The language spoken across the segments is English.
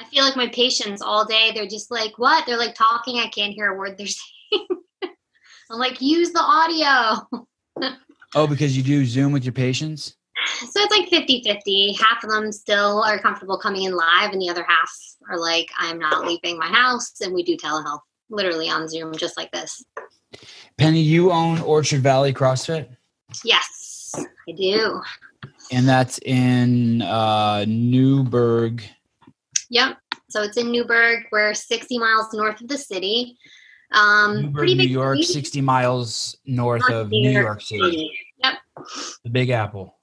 I feel like my patients all day, they're just like, what? They're like talking. I can't hear a word they're saying. I'm like, use the audio. oh, because you do Zoom with your patients? So it's like 50 50. Half of them still are comfortable coming in live, and the other half are like, I'm not leaving my house. And we do telehealth literally on Zoom, just like this. Penny, you own Orchard Valley CrossFit? Yes, I do. And that's in uh, Newburgh. Yep. So it's in Newburgh. We're 60 miles north of the city. Um, Newburgh, New York, city. 60 miles north, north of New York, City. City. Yep. The Big Apple.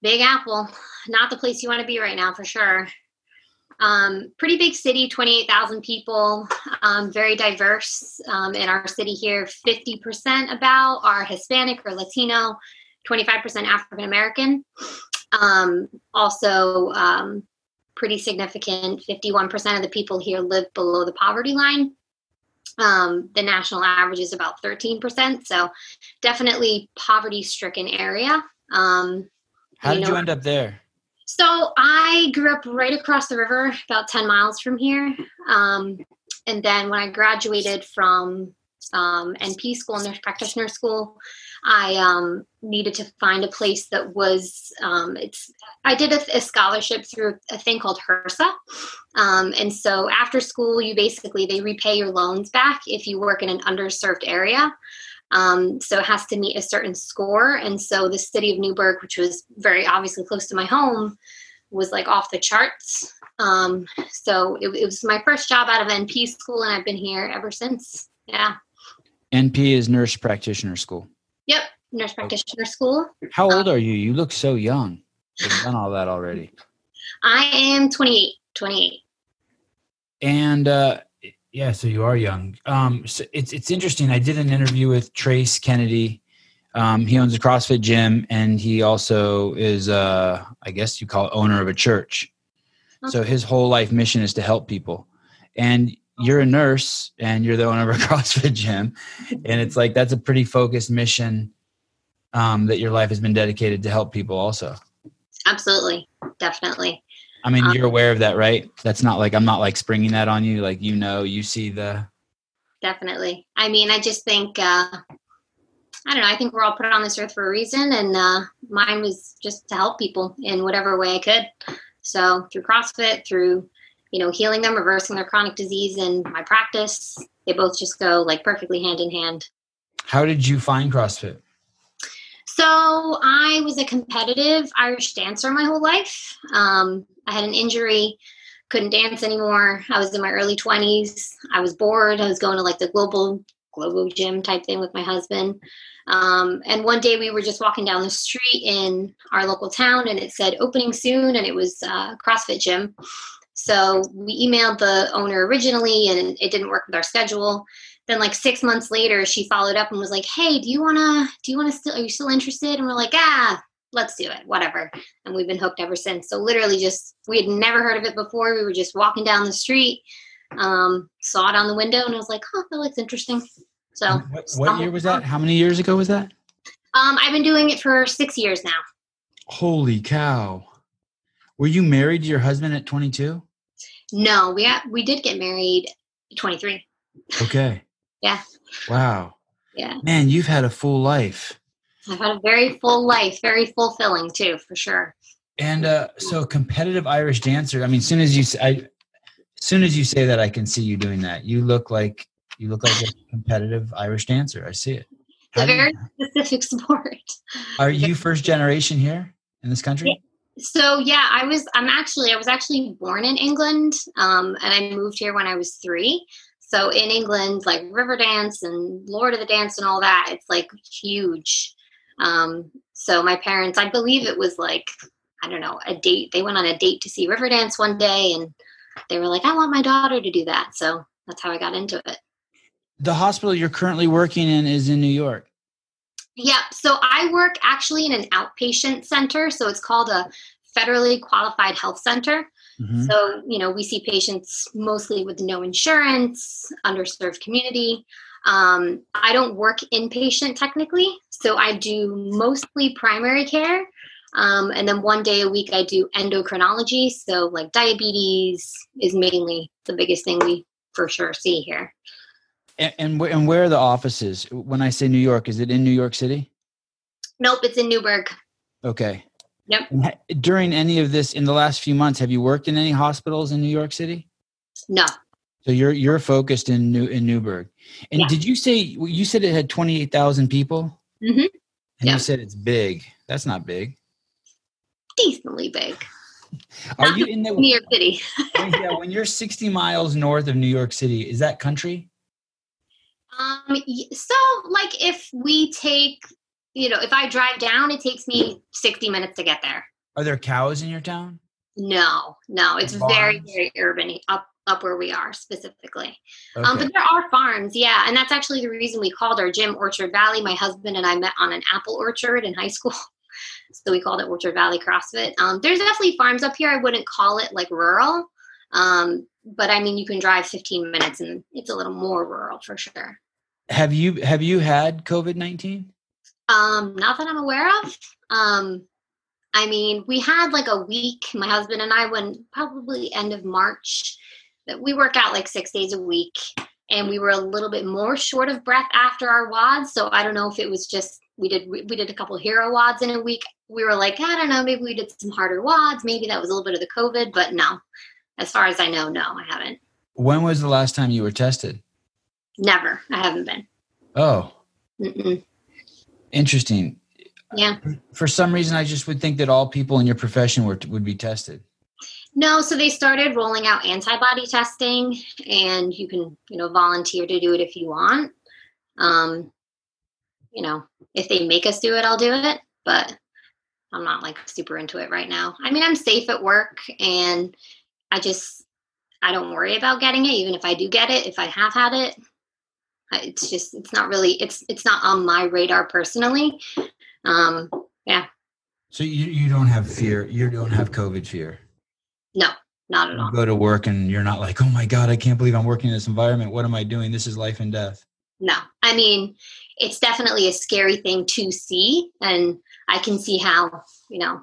Big Apple. Not the place you want to be right now, for sure. Um, pretty big city, 28,000 people, um, very diverse um, in our city here. 50% about are Hispanic or Latino, 25% African American. Um, also, um, pretty significant 51% of the people here live below the poverty line. Um, the national average is about 13%. So, definitely poverty stricken area. How did you, know, you end up there? So I grew up right across the river, about 10 miles from here. Um, and then when I graduated from um, NP school, nurse practitioner school, I um, needed to find a place that was. Um, it's. I did a, a, scholarship through a thing called HRSA, um, and so after school, you basically they repay your loans back if you work in an underserved area. Um, so it has to meet a certain score. And so the city of Newburgh, which was very obviously close to my home, was like off the charts. Um, so it, it, was my first job out of NP school, and I've been here ever since. Yeah. NP is nurse practitioner school. Yep, nurse practitioner school. How old um, are you? You look so young. You've done all that already. I am 28. 28. And uh, yeah, so you are young. Um, so it's it's interesting. I did an interview with Trace Kennedy. Um, he owns a CrossFit gym, and he also is, uh, I guess you call it, owner of a church. Okay. So his whole life mission is to help people. And you're a nurse, and you're the owner of a CrossFit gym, and it's like that's a pretty focused mission um, that your life has been dedicated to help people. Also, absolutely, definitely. I mean, um, you're aware of that, right? That's not like I'm not like springing that on you. Like you know, you see the. Definitely. I mean, I just think uh, I don't know. I think we're all put on this earth for a reason, and uh, mine was just to help people in whatever way I could. So through CrossFit, through you know healing them, reversing their chronic disease, and my practice, they both just go like perfectly hand in hand. How did you find CrossFit? So I was a competitive Irish dancer my whole life. Um, I had an injury, couldn't dance anymore. I was in my early 20s. I was bored. I was going to like the global global gym type thing with my husband. Um, and one day we were just walking down the street in our local town and it said opening soon and it was a CrossFit gym. So we emailed the owner originally and it didn't work with our schedule. Then like six months later she followed up and was like hey do you want to do you want to still are you still interested? And we're like ah let's do it whatever. And we've been hooked ever since. So literally just we had never heard of it before. We were just walking down the street um, saw it on the window and i was like oh that looks interesting. So what, what year was that? How many years ago was that? Um, i've been doing it for six years now. Holy cow. Were you married to your husband at 22 no we we did get married 23 okay yeah. Wow. Yeah. Man, you've had a full life. I've had a very full life, very fulfilling too, for sure. And uh, so, competitive Irish dancer. I mean, soon as you, I, soon as you say that, I can see you doing that. You look like you look like a competitive Irish dancer. I see it. It's a very you, specific sport. Are you first generation here in this country? So yeah, I was. I'm actually. I was actually born in England, um, and I moved here when I was three. So in England, like Riverdance and Lord of the Dance and all that, it's like huge. Um, so my parents, I believe it was like, I don't know, a date. They went on a date to see Riverdance one day and they were like, I want my daughter to do that. So that's how I got into it. The hospital you're currently working in is in New York. Yeah. So I work actually in an outpatient center. So it's called a federally qualified health center. Mm-hmm. So, you know, we see patients mostly with no insurance, underserved community. Um, I don't work inpatient technically, so I do mostly primary care. Um, and then one day a week, I do endocrinology. So, like diabetes is mainly the biggest thing we for sure see here. And and, wh- and where are the offices? When I say New York, is it in New York City? Nope, it's in Newburgh. Okay. Yep. During any of this in the last few months, have you worked in any hospitals in New York City? No, So you're you're focused in New in Newburgh. And Yeah. did you say you said it had twenty eight thousand people? Mhm. And Yeah. you said it's big. That's not big. decently big. Are Not you in the New York City. yeah, when you're sixty miles north of New York City? Is that country? Um, so like if we take, you know, if I drive down, it takes me 60 minutes to get there. Are there cows in your town? No, no, it's very, very urban up up where we are specifically. Okay. Um, but there are farms, yeah, and that's actually the reason we called our gym Orchard Valley. My husband and I met on an apple orchard in high school, so we called it Orchard Valley CrossFit. Um, there's definitely farms up here. I wouldn't call it like rural, um, but I mean you can drive 15 minutes and it's a little more rural for sure. Have you have you had COVID nineteen? Um, not that I'm aware of. Um, I mean, we had like a week, my husband and I, when probably end of March, that we work out like six days a week, and we were a little bit more short of breath after our WODs. So I don't know if it was just we did we, we did a couple hero WODs in a week. We were like, I don't know, maybe we did some harder WODs. Maybe that was a little bit of the COVID, but no. As far as I know, no, I haven't. When was the last time you were tested? Never. I haven't been. Oh, Mm-mm. interesting. Yeah. For some reason, I just would think that all people in your profession were would be tested. No, so they started rolling out antibody testing, and you can, you know, volunteer to do it if you want. Um, you know, if they make us do it, I'll do it, but I'm not like super into it right now. I mean, I'm safe at work, and I just I don't worry about getting it, even if I do get it. If I have had it, it's just it's not really it's it's not on my radar personally. Um, yeah. So you you don't have fear. You don't have COVID fear. no, not at all. You go to work and you're not like, oh my god, I can't believe I'm working in this environment. What am I doing? This is life and death. No, I mean, it's definitely a scary thing to see. And I can see how, you know,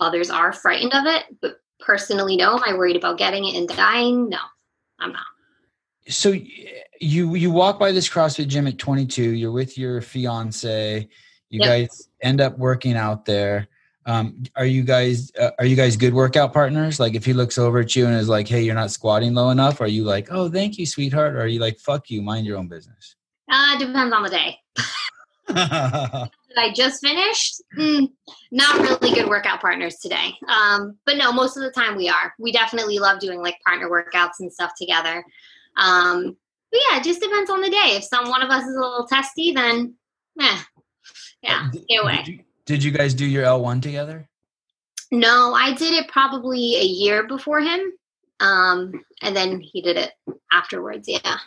others are frightened of it. But personally, no. Am I worried about getting it and dying? No, I'm not. So you you walk by this CrossFit gym at 22. You're with your fiance. You Yep. guys end up working out there. Um, are you guys uh, are you guys good workout partners? Like if he looks over at you and is like, "Hey, you're not squatting low enough," are you like, "Oh, thank you, sweetheart," or are you like, "Fuck you, mind your own business"? Uh, depends on the day. I just finished, mm, not really good workout partners today. Um, but no, most of the time we are. We definitely love doing like partner workouts and stuff together. Um, but yeah, it just depends on the day. If some one of us is a little testy, then eh, yeah, Did- stay away. Did you, did you guys do your L1 together? No, I did it probably a year before him. Um, and then he did it afterwards. Yeah.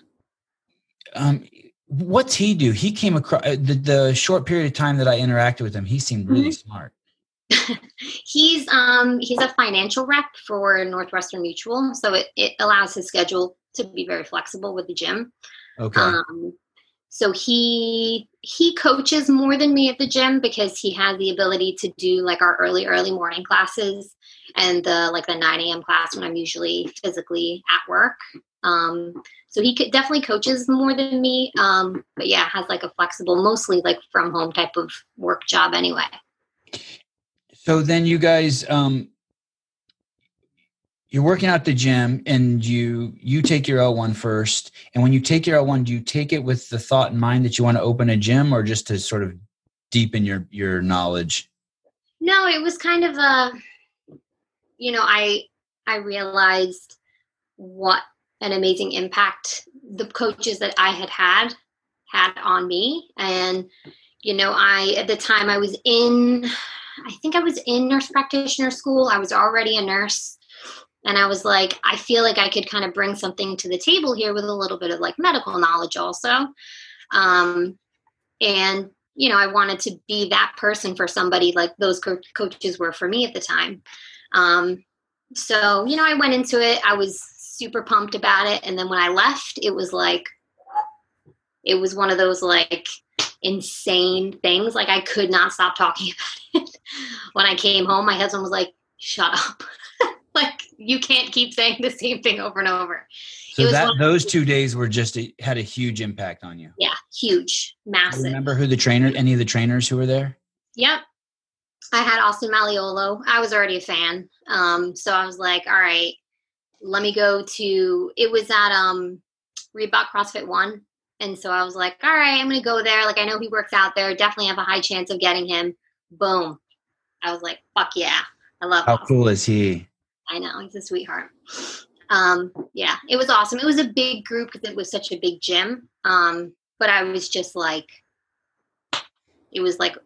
Um, what's he do? He came across the, the short period of time that I interacted with him. He seemed really smart. he's um he's a financial rep for Northwestern Mutual, so it, it allows his schedule to be very flexible with the gym. Okay. Um, so he he coaches more than me at the gym because he has the ability to do like our early early morning classes and the like the 9 a.m class when i'm usually physically at work um, so he could definitely coaches more than me um, but yeah has like a flexible mostly like from home type of work job anyway So then you guys, um, you're working out the gym and you you take your L1 first. And when you take your L1, do you take it with the thought in mind that you want to open a gym or just to sort of deepen your your knowledge? No, it was kind of a you know, I I realized what an amazing impact the coaches that I had had had on me and you know, I at the time I was in I think I was in nurse practitioner school. I was already a nurse and I was like I feel like I could kind of bring something to the table here with a little bit of like medical knowledge also. Um and you know, I wanted to be that person for somebody like those co- coaches were for me at the time. Um, so, you know, I went into it. I was super pumped about it. And then when I left, it was like, it was one of those like insane things. Like I could not stop talking about it. when I came home, my husband was like, "Shut up." like you can't keep saying the same thing over and over. So that those two days were just a, had a huge impact on you. Yeah, huge, massive. remember who the trainer, any of the trainers who were there? Yep, I had Austin Malleolo. I was already a fan, um, so I was like, all right, let me go to. It was at um, Reebok CrossFit One, and so I was like, all right, I'm going to go there. Like I know he works out there. Definitely have a high chance of getting him. Boom. I was like, fuck yeah, I love. How Austin. cool is he? I know he's a sweetheart. Um, yeah, it was awesome. It was a big group because it was such a big gym. Um, but I was just like, it was like,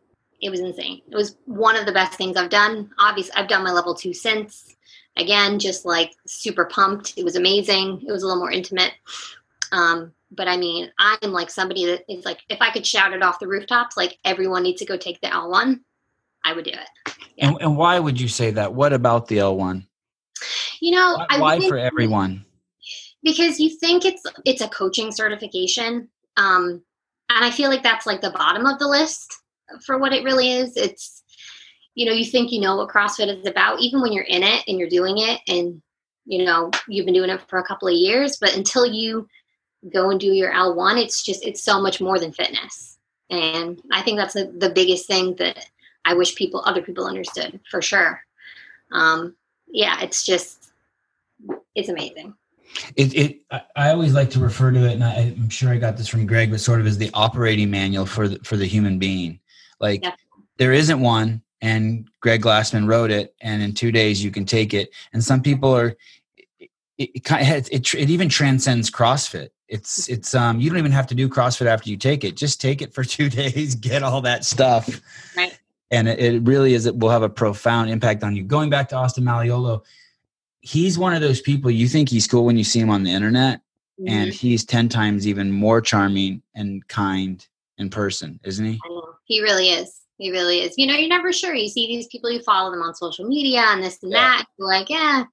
it was insane. It was one of the best things I've done. Obviously, I've done my level two since. Again, just like super pumped. It was amazing. It was a little more intimate. Um, but I mean, I'm like somebody that is like, if I could shout it off the rooftops, like everyone needs to go take the L1, I would do it. Yeah. And, and why would you say that? What about the L1? You know, why, why for everyone? Because you think it's it's a coaching certification, um, and I feel like that's like the bottom of the list for what it really is. It's you know, you think you know what CrossFit is about, even when you're in it and you're doing it, and you know you've been doing it for a couple of years, but until you go and do your L1, it's just it's so much more than fitness, and I think that's the, the biggest thing that I wish people other people understood for sure. Um, yeah, it's just it's amazing. It, it I always like to refer to it, and I, am sure I got this from Greg, but sort of as the operating manual for the, for the human being. Like yeah. there isn't one, and Greg Glassman wrote it, and in two days you can take it. And some people are, it, it, it, it, it even transcends CrossFit. It's it's um you don't even have to do CrossFit after you take it. Just take it for two days, get all that stuff, right and it, it really is it will have a profound impact on you going back to austin malleolo he's one of those people you think he's cool when you see him on the internet mm-hmm. and he's 10 times even more charming and kind in person isn't he he really is he really is you know you're never sure you see these people you follow them on social media and this and yeah. that you're like yeah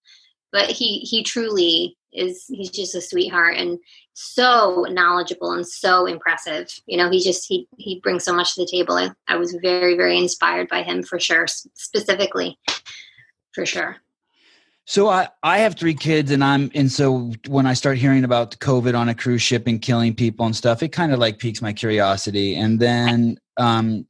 but he he truly is he's just a sweetheart and so knowledgeable and so impressive. You know, he just he he brings so much to the table. I, I was very very inspired by him for sure, specifically, for sure. So I I have three kids and I'm and so when I start hearing about COVID on a cruise ship and killing people and stuff, it kind of like piques my curiosity. And then um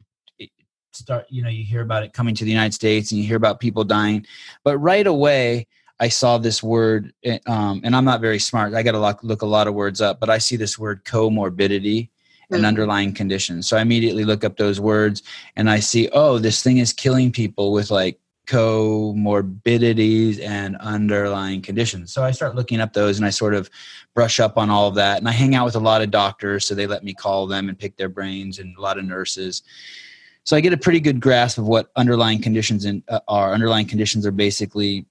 start you know you hear about it coming to the United States and you hear about people dying, but right away I saw this word, eh, um, and I'm not very smart. I got to look, look, a lot of words up, but I see this word comorbidity and mm-hmm. underlying conditions. So I immediately look up those words and I see, oh, this thing is killing people with like comorbidities and underlying conditions. So I start looking up those and I sort of brush up on all of that. And I hang out with a lot of doctors, so they let me call them and pick their brains, and a lot of nurses. So I get a pretty good grasp of what underlying conditions in, uh, are. Underlying conditions are basically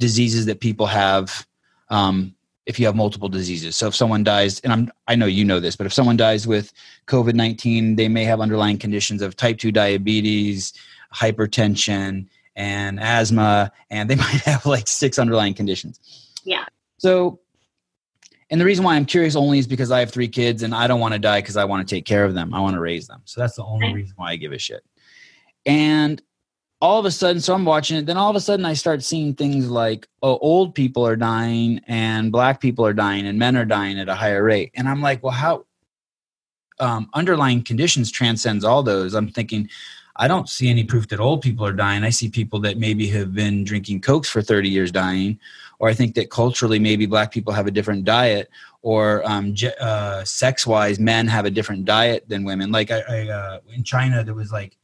diseases that people have um, if you have multiple diseases. So if someone dies, and I'm I know you know this, but if someone dies with COVID nineteen, they may have underlying conditions of type two diabetes, hypertension, and asthma, and they might have like six underlying conditions. Yeah. So, and the reason why I'm curious only is because I have three kids and I don't want to die because I want to take care of them. I want to raise them. So that's the only reason why I give a shit. And all of a sudden, so I'm watching it. Then all of a sudden, I start seeing things like oh, old people are dying and black people are dying and men are dying at a higher rate. And I'm like, well, how um, underlying conditions transcends all those. I'm thinking, I don't see any proof that old people are dying. I see people that maybe have been drinking cokes for 30 years dying, or I think that culturally maybe black people have a different diet, or um, uh, sex-wise, men have a different diet than women. Like I, I uh, in China, there was like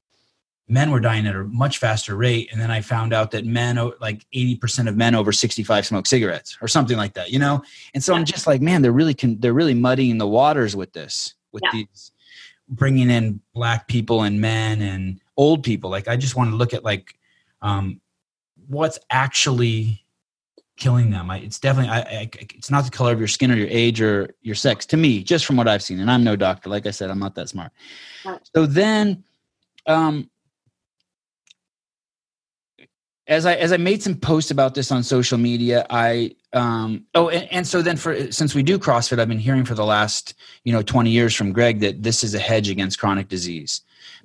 men were dying at a much faster rate and then i found out that men like 80% of men over 65 smoke cigarettes or something like that you know and so i'm just like man they're really con- they're really muddying the waters with this with yeah. these bringing in black people and men and old people. Like i just want to look at like um, what's actually killing them. I, it's definitely I, I, it's not the color of your skin or your age or your sex to me just from what i've seen and i'm no doctor. Like i said i'm not that smart. So then um as I as I made some posts about this on social media, I um oh and, and, so then for since we do CrossFit, I've been hearing for the last you know 20 years from Greg that this is a hedge against chronic disease.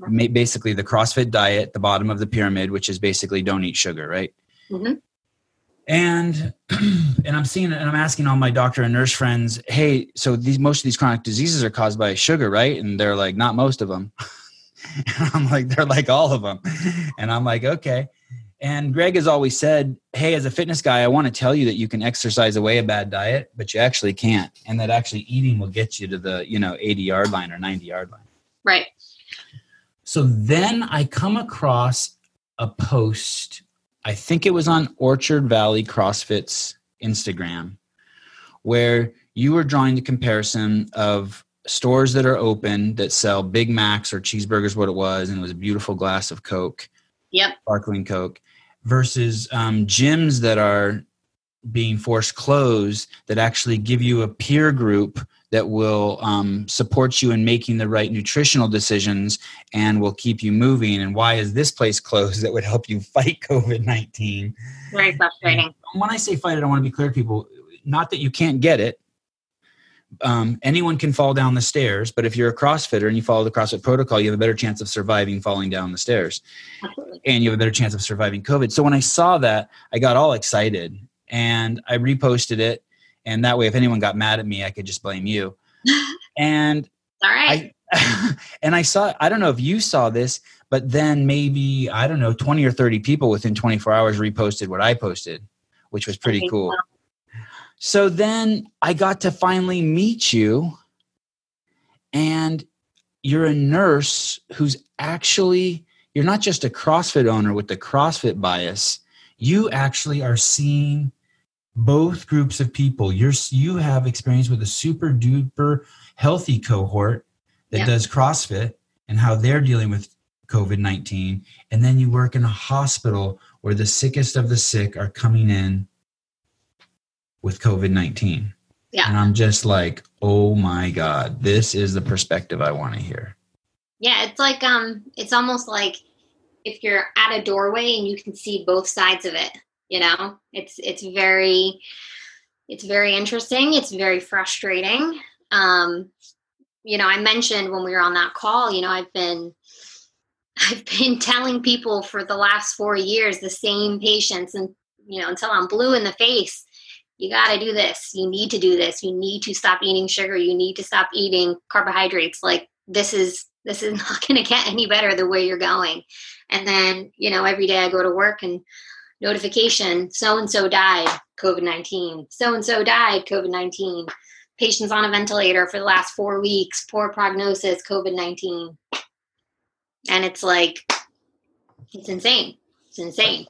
basically the CrossFit diet, the bottom of the pyramid, which is basically don't eat sugar, right? Mhm. And and I'm seeing and I'm asking all my doctor and nurse friends, hey, so these most of these chronic diseases are caused by sugar, right? And they're like, not most of them. and I'm like, they're like all of them. And I'm like, okay. And Greg has always said, hey, as a fitness guy, I want to tell you that you can exercise away a bad diet, but you actually can't. And that actually eating will get you to the, you know, 80 yard line or 90 yard line. Right. So then I come across a post, I think it was on Orchard Valley CrossFit's Instagram, where you were drawing the comparison of stores that are open that sell Big Macs or cheeseburgers, what it was, and it was a beautiful glass of Coke, Yep. sparkling Coke, versus um, gyms that are being forced closed that actually give you a peer group that will um, support you in making the right nutritional decisions and will keep you moving. And why is this place closed that would help you fight COVID 19? Very frustrating. When I say fight it, I want to be clear to people not that you can't get it. Um, anyone can fall down the stairs, but if you're a CrossFitter and you follow the CrossFit protocol, you have a better chance of surviving falling down the stairs Absolutely. and you have a better chance of surviving COVID. So when I saw that, I got all excited and I reposted it. And that way, if anyone got mad at me, I could just blame you. And All right. I and I saw I don't know if you saw this, but then maybe I don't know 20 or 30 people within 24 hours reposted what I posted, which was pretty Okay, cool. well, So then I got to finally meet you and you're a nurse who's actually you're not just a CrossFit owner with the CrossFit bias. You actually are seeing both groups of people. You're you have experience with a super duper healthy cohort that Yeah. does CrossFit and how they're dealing with COVID 19. And then you work in a hospital where the sickest of the sick are coming in with COVID 19. Yeah. And I'm just like, oh my God, this is the perspective I want to hear. Yeah, it's like um it's almost like if you're at a doorway and you can see both sides of it, you know? It's it's very it's very interesting, it's very frustrating. Um you know, I mentioned when we were on that call, you know, I've been I've been telling people for the last 4 years the same patients and you know, until I'm blue in the face, you got to do this. You need to do this. You need to stop eating sugar. You need to stop eating carbohydrates. Like this is this is not going to get any better the way you're going. And then, you know, every day I go to work and notification, so and so died, COVID 19. So and so died, COVID 19. Patients on a ventilator for the last four weeks, poor prognosis, COVID 19. And it's like, it's insane. It's insane.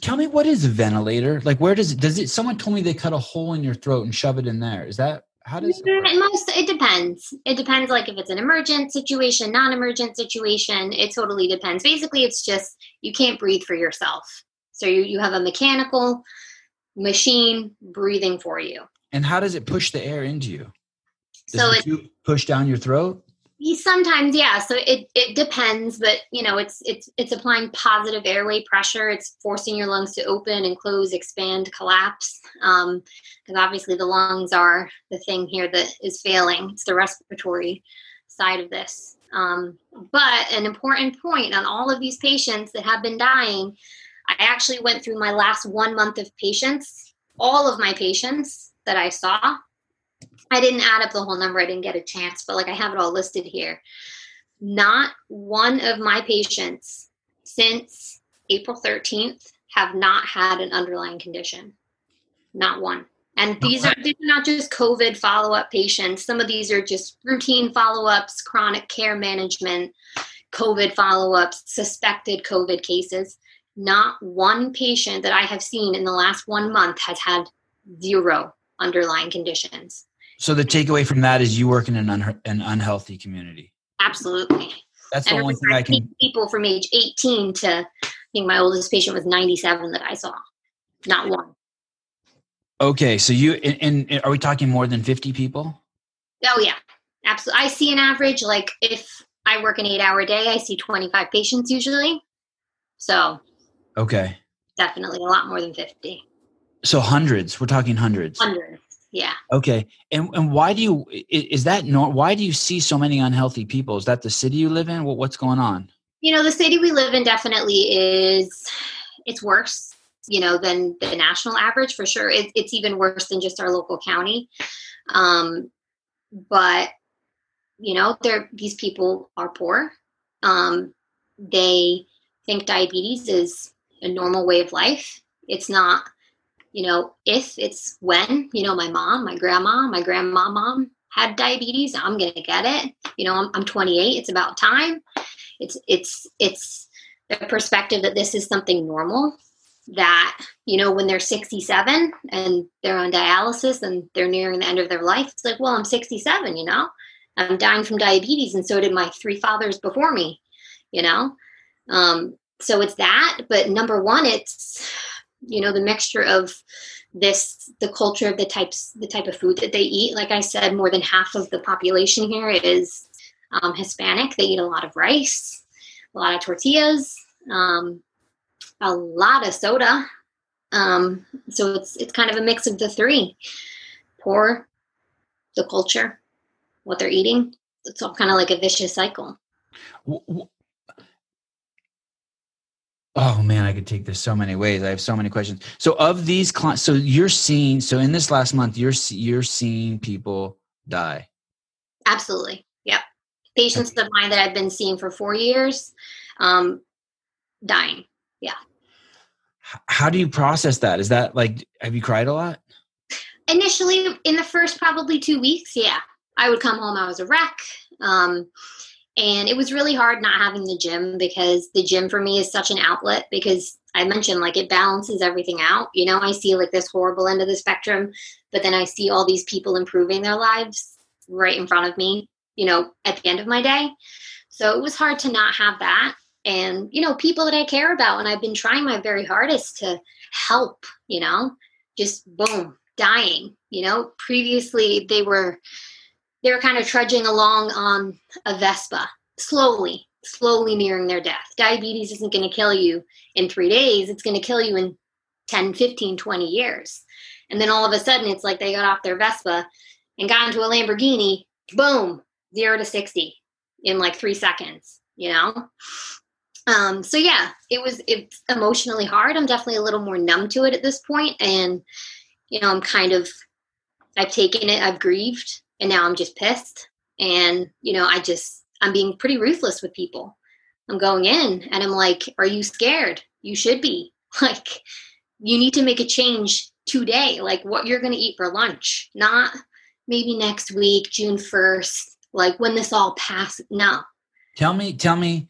Tell me what is a ventilator? Like where does it does it someone told me they cut a hole in your throat and shove it in there. Is that how does it work? Most it depends it depends like if it's an emergent situation non-emergent situation it totally depends basically it's just you can't breathe for yourself so you, you have a mechanical machine breathing for you And how does it push the air into you? Does so it push down your throat? Sometimes yeah so it, it depends but you know it's it's it's applying positive airway pressure. It's forcing your lungs to open and close expand collapse um because obviously the lungs are the thing here that is failing. It's the respiratory side of this. Um but an important point on all of these patients that have been dying i actually went through my last one month of patients all of my patients that i saw I didn't add up the whole number. I didn't get a chance, but like I have it all listed here. Not one of my patients since April 13th have not had an underlying condition. Not one. And these are, these are not just COVID follow up patients. Some of these are just routine follow ups, chronic care management, COVID follow ups, suspected COVID cases. Not one patient that I have seen in the last one month has had zero underlying conditions. So the takeaway from that is you work in an, un- an unhealthy community. Absolutely. That's the And only thing I can. people from age 18 to I think my oldest patient was 97 that I saw. Not one. Okay, so you and, and are we talking more than fifty people? Oh yeah. Absolutely. I see an average like if I work an 8-hour day, I see 25 patients usually. So, Okay, definitely a lot more than 50. so hundreds. We're talking hundreds. Hundreds. Yeah. Okay, and and why do you is that nor why do you see so many unhealthy people? Is that the city you live in? What what's going on? You know, the city we live in definitely is it's worse. You know, than the national average for sure. It, it's even worse than just our local county. Um, but you know, they're these people are poor. Um, they think diabetes is a normal way of life. It's not you know, if it's when, you know, my mom, my grandma, my grandma mom had diabetes, I'm going to get it. You know, I'm, I'm 28. It's about time. It's, it's, it's the perspective that this is something normal that, you know, when they're 67 and they're on dialysis and they're nearing the end of their life, it's like, well, I'm 67, you know, I'm dying from diabetes. And so did my three fathers before me, you know? Um, so it's that, but number one, it's, you know the mixture of this the culture of the types the type of food that they eat. Like i said more than half of the population here is um, hispanic. They eat a lot of rice a lot of tortillas um, a lot of soda. Um, so it's it's kind of a mix of the three. Poor the culture what they're eating. It's all kind of like a vicious cycle Oh man, I could take this so many ways. I have so many questions. So of these clients, so you're seeing, so in this last month, you're you're seeing people die. Absolutely. Yep. Patients okay. of mine that I've been seeing for four years, um, dying. Yeah. How do you process that? Is that like, have you cried a lot? Initially, in the first probably two weeks, yeah. I would come home, I was a wreck. Um, and it was really hard not having the gym because the gym for me is such an outlet because I mentioned like it balances everything out. You know, I see like this horrible end of the spectrum, but then I see all these people improving their lives right in front of me, you know, at the end of my day. So it was hard to not have that. And, you know, people that I care about. And I've been trying my very hardest to help, you know, just boom, dying. You know, previously they were they were kind of trudging along on a Vespa, slowly, slowly nearing their death. Diabetes isn't going to kill you in three days, it's going to kill you in 10, 15, 20 years. And then all of a sudden, it's like they got off their Vespa and got into a Lamborghini, boom, zero to 60 in like three seconds, you know? Um, so yeah, it was it's emotionally hard. I'm definitely a little more numb to it at this point, and you know, I'm kind of I've taken it, I've grieved, and now I'm just pissed. And, you know, I just, I'm being pretty ruthless with people. I'm going in and I'm like, are you scared? You should be. Like, you need to make a change today, like what you're going to eat for lunch, not maybe next week, June 1st, like when this all passes. No. Tell me, tell me,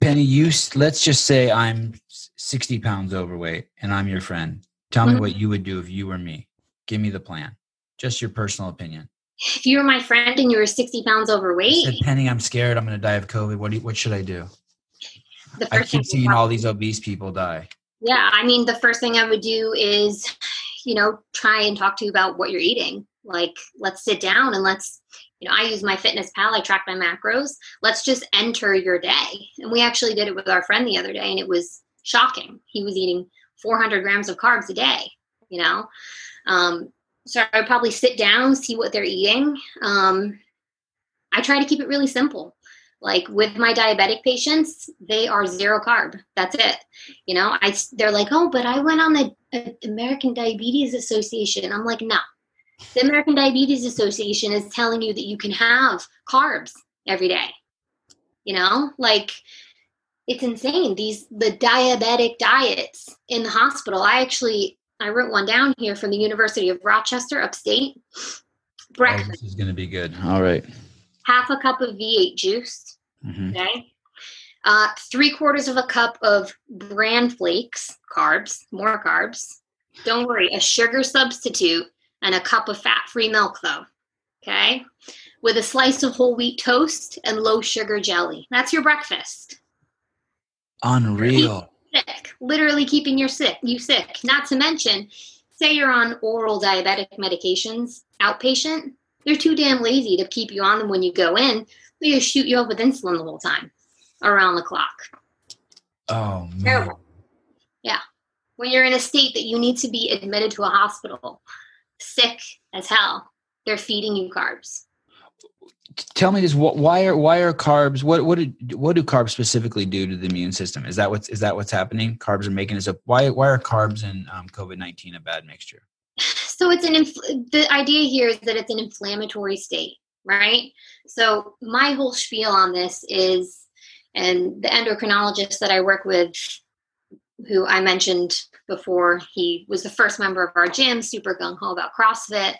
Penny, you, let's just say I'm 60 pounds overweight and I'm your friend. Tell mm-hmm. me what you would do if you were me. Give me the plan. Just your personal opinion. If you were my friend and you were 60 pounds overweight. I said, Penny, I'm scared. I'm going to die of COVID. What, do you, what should I do? I keep seeing all these obese people die. Yeah. I mean, the first thing I would do is, you know, try and talk to you about what you're eating. Like, let's sit down and let's, you know, I use MyFitnessPal, I track my macros. Let's just enter your day. And we actually did it with our friend the other day, and it was shocking. He was eating 400 grams of carbs a day, you know? Um, so I probably sit down, see what they're eating. Um, I try to keep it really simple. Like with my diabetic patients, they are zero carb. That's it. You know, I they're like, oh, but I went on the uh, American Diabetes Association. I'm like, no. The American Diabetes Association is telling you that you can have carbs every day. You know, like it's insane. These the diabetic diets in the hospital. I actually I wrote one down here from the University of Rochester, upstate. Breakfast. Oh, this is going to be good. All right. Half a cup of V8 juice. Mm-hmm. Okay. Uh, three quarters of a cup of bran flakes, carbs, more carbs. Don't worry, a sugar substitute and a cup of fat free milk, though. Okay. With a slice of whole wheat toast and low sugar jelly. That's your breakfast. Unreal sick, literally keeping your sick, you sick. Not to mention, say you're on oral diabetic medications, outpatient, they're too damn lazy to keep you on them when you go in. They just shoot you up with insulin the whole time, around the clock. Oh man. Terrible. Yeah. When you're in a state that you need to be admitted to a hospital sick as hell, they're feeding you carbs. Tell me this: what, why are why are carbs? What what do, what do carbs specifically do to the immune system? Is that what's is that what's happening? Carbs are making us up. Why why are carbs and um, COVID nineteen a bad mixture? So it's an inf- the idea here is that it's an inflammatory state, right? So my whole spiel on this is, and the endocrinologist that I work with who I mentioned before. He was the first member of our gym, super gung ho about CrossFit.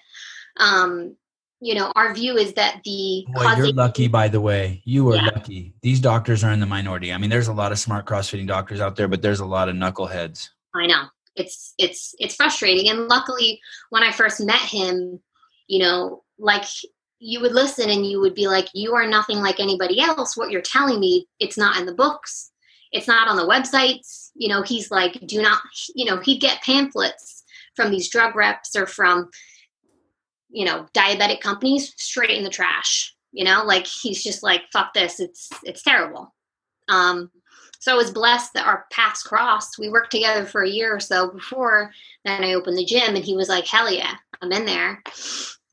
Um, you know, our view is that the Boy, you're lucky, by the way. You are yeah. lucky. These doctors are in the minority. I mean, there's a lot of smart CrossFitting doctors out there, but there's a lot of knuckleheads. I know. It's it's it's frustrating. And luckily, when I first met him, you know, like you would listen and you would be like, "You are nothing like anybody else. What you're telling me, it's not in the books it's not on the websites. You know, he's like, do not, you know, he'd get pamphlets from these drug reps or from, you know, diabetic companies straight in the trash. You know, like he's just like, fuck this. It's it's terrible. Um, so I was blessed that our paths crossed. We worked together for a year or so before then I opened the gym and he was like, hell yeah, I'm in there.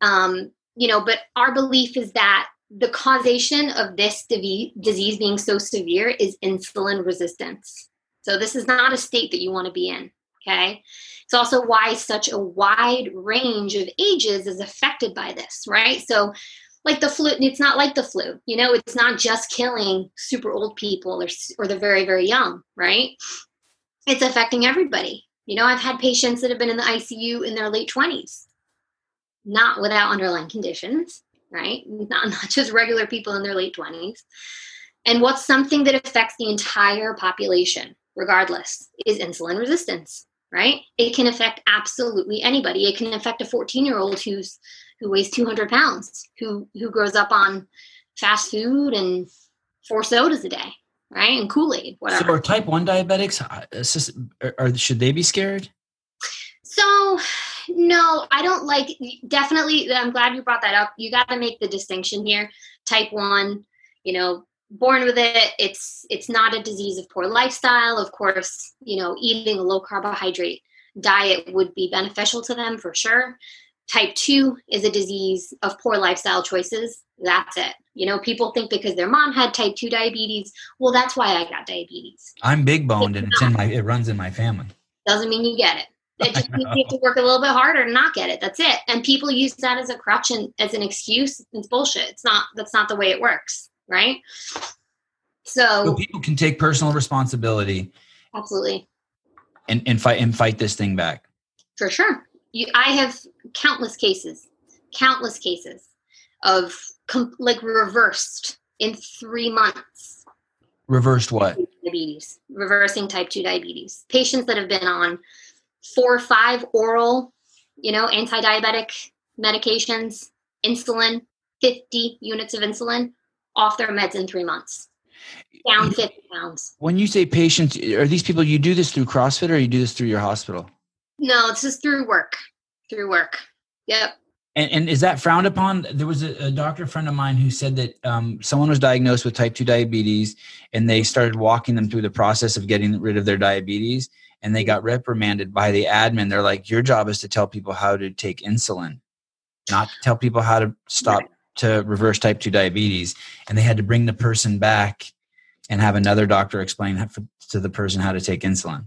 Um, you know, but our belief is that the causation of this disease being so severe is insulin resistance. So, this is not a state that you want to be in. Okay. It's also why such a wide range of ages is affected by this, right? So, like the flu, it's not like the flu. You know, it's not just killing super old people or, or the very, very young, right? It's affecting everybody. You know, I've had patients that have been in the ICU in their late 20s, not without underlying conditions, right? Not, not just regular people in their late 20s. And what's something that affects the entire population, regardless, is insulin resistance, right? It can affect absolutely anybody. It can affect a 14 year old who's who weighs 200 pounds, who who grows up on fast food and four sodas a day, right? And Kool Aid, whatever. So, are type one diabetics? Uh, are, should they be scared? So no, I don't like definitely I'm glad you brought that up. You got to make the distinction here. Type 1, you know, born with it, it's it's not a disease of poor lifestyle. Of course, you know, eating a low carbohydrate diet would be beneficial to them for sure. Type 2 is a disease of poor lifestyle choices. That's it. You know, people think because their mom had type 2 diabetes, well that's why I got diabetes. I'm big boned and it's in my it runs in my family. Doesn't mean you get it. It just means you have to work a little bit harder to not get it. That's it. And people use that as a crutch and as an excuse. It's bullshit. It's not. That's not the way it works, right? So, so people can take personal responsibility. Absolutely. And and fight and fight this thing back. For sure. You, I have countless cases, countless cases of com- like reversed in three months. Reversed what? Diabetes. Reversing type two diabetes. Patients that have been on four or five oral, you know, anti-diabetic medications, insulin, 50 units of insulin off their meds in three months. Down 50 pounds. When you say patients, are these people you do this through CrossFit or you do this through your hospital? No, this is through work. Through work. Yep. And, and is that frowned upon? There was a, a doctor friend of mine who said that um, someone was diagnosed with type 2 diabetes and they started walking them through the process of getting rid of their diabetes and they got reprimanded by the admin. They're like, your job is to tell people how to take insulin, not tell people how to stop right. To reverse type 2 diabetes. And they had to bring the person back and have another doctor explain to the person how to take insulin.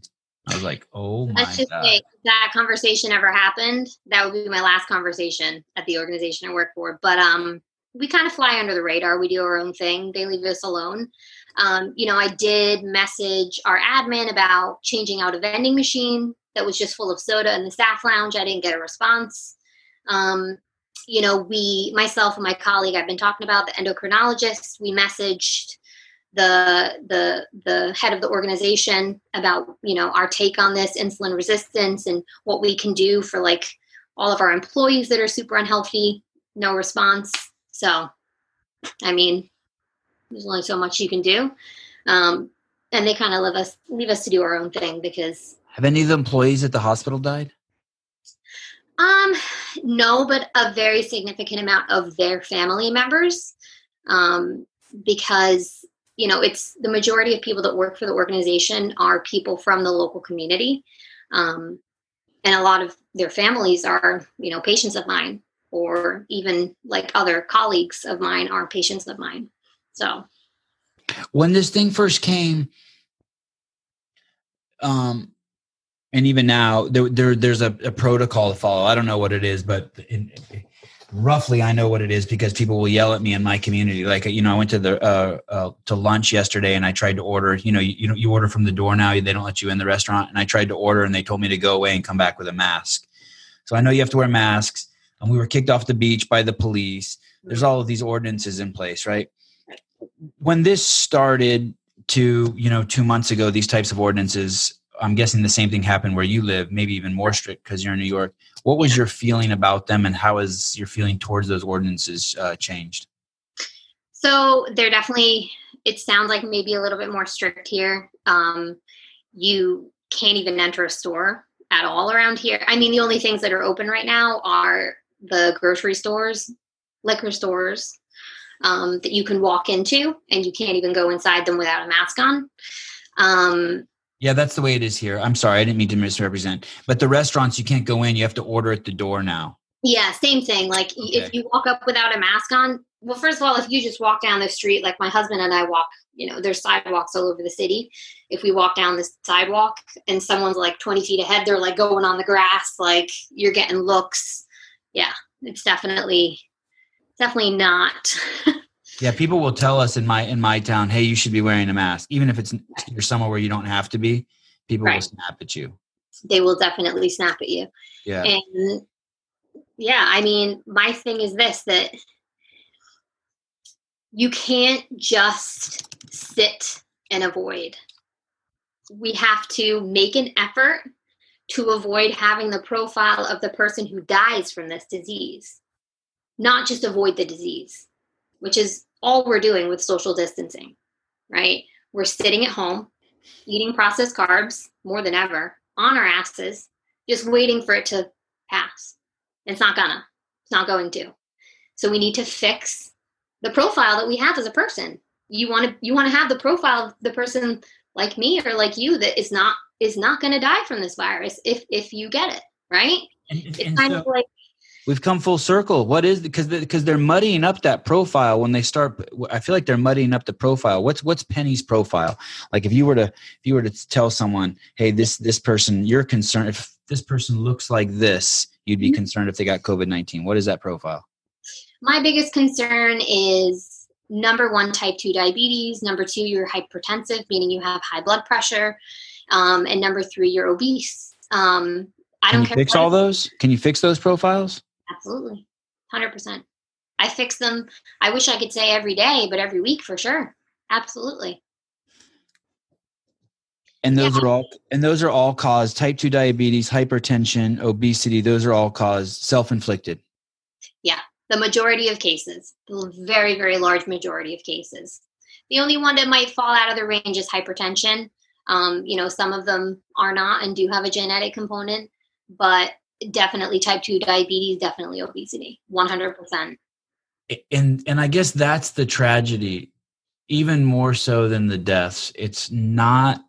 I was like, oh my Let's just God. say that conversation ever happened. That would be my last conversation at the organization I work for. But um, we kind of fly under the radar. We do our own thing. They leave us alone. Um, you know, I did message our admin about changing out a vending machine that was just full of soda in the staff lounge. I didn't get a response. Um, you know, we, myself and my colleague, I've been talking about the endocrinologist. We messaged the the the head of the organization about you know our take on this insulin resistance and what we can do for like all of our employees that are super unhealthy. No response. So, I mean, there's only so much you can do. Um, and they kind of leave us leave us to do our own thing because have any of the employees at the hospital died? Um, no, but a very significant amount of their family members. Um, because you know it's the majority of people that work for the organization are people from the local community. Um, and a lot of their families are you know patients of mine or even like other colleagues of mine are patients of mine so when this thing first came um and even now there, there there's a, a, protocol to follow. I don't know what it is but in, roughly i know what it is because people will yell at me in my community. Like you know i went to the uh, uh, to lunch yesterday and i tried to order you know you, you know you order from the door now they don't let you in the restaurant. And i tried to order and they told me to go away and come back with a mask. So i know you have to wear masks. And we were kicked off the beach by the police. There's all of these ordinances in place right? When this started to you know two months ago these types of ordinances i'm guessing the same thing happened where you live maybe even more strict because you're in new york what was your feeling about them, and how has your feeling towards those ordinances uh, changed? So they're definitely. It sounds like maybe a little bit more strict here. Um, you can't even enter a store at all around here. I mean, the only things that are open right now are the grocery stores, liquor stores um, that you can walk into, and you can't even go inside them without a mask on. Um, yeah, that's the way it is here. I'm sorry, I didn't mean to misrepresent. But the restaurants, you can't go in. You have to order at the door now. Yeah, same thing. Like okay. if you walk up without a mask on, well, first of all, if you just walk down the street, like my husband and I walk, you know, there's sidewalks all over the city. If we walk down the sidewalk and someone's like 20 feet ahead, they're like going on the grass, like you're getting looks. Yeah, it's definitely, definitely not. Yeah, people will tell us in my in my town, "Hey, you should be wearing a mask," even if it's you're somewhere where you don't have to be. People right. will snap at you. They will definitely snap at you. Yeah. And yeah, I mean, my thing is this that you can't just sit and avoid. We have to make an effort to avoid having the profile of the person who dies from this disease, not just avoid the disease, which is all we're doing with social distancing, right? We're sitting at home, eating processed carbs more than ever, on our asses, just waiting for it to pass. It's not gonna. It's not going to. So we need to fix the profile that we have as a person. You want to you want to have the profile of the person like me or like you that is not is not going to die from this virus if if you get it, right? And, and it's kind so, of like we've come full circle what is because because they're muddying up that profile when they start i feel like they're muddying up the profile what's what's penny's profile like if you were to if you were to tell someone hey this this person you're concerned if this person looks like this you'd be mm-hmm. concerned if they got covid-19 what is that profile my biggest concern is number one type 2 diabetes number two you're hypertensive meaning you have high blood pressure um, and number three you're obese um, I don't Can you fix all those. Can you fix those profiles? Absolutely. 100%. I fix them. I wish I could say every day, but every week for sure. Absolutely. And those yeah. are all and those are all caused type 2 diabetes, hypertension, obesity, those are all caused self-inflicted. Yeah, the majority of cases, the very very large majority of cases. The only one that might fall out of the range is hypertension. Um, you know, some of them are not and do have a genetic component, but definitely type 2 diabetes definitely obesity 100% and and i guess that's the tragedy even more so than the deaths. It's not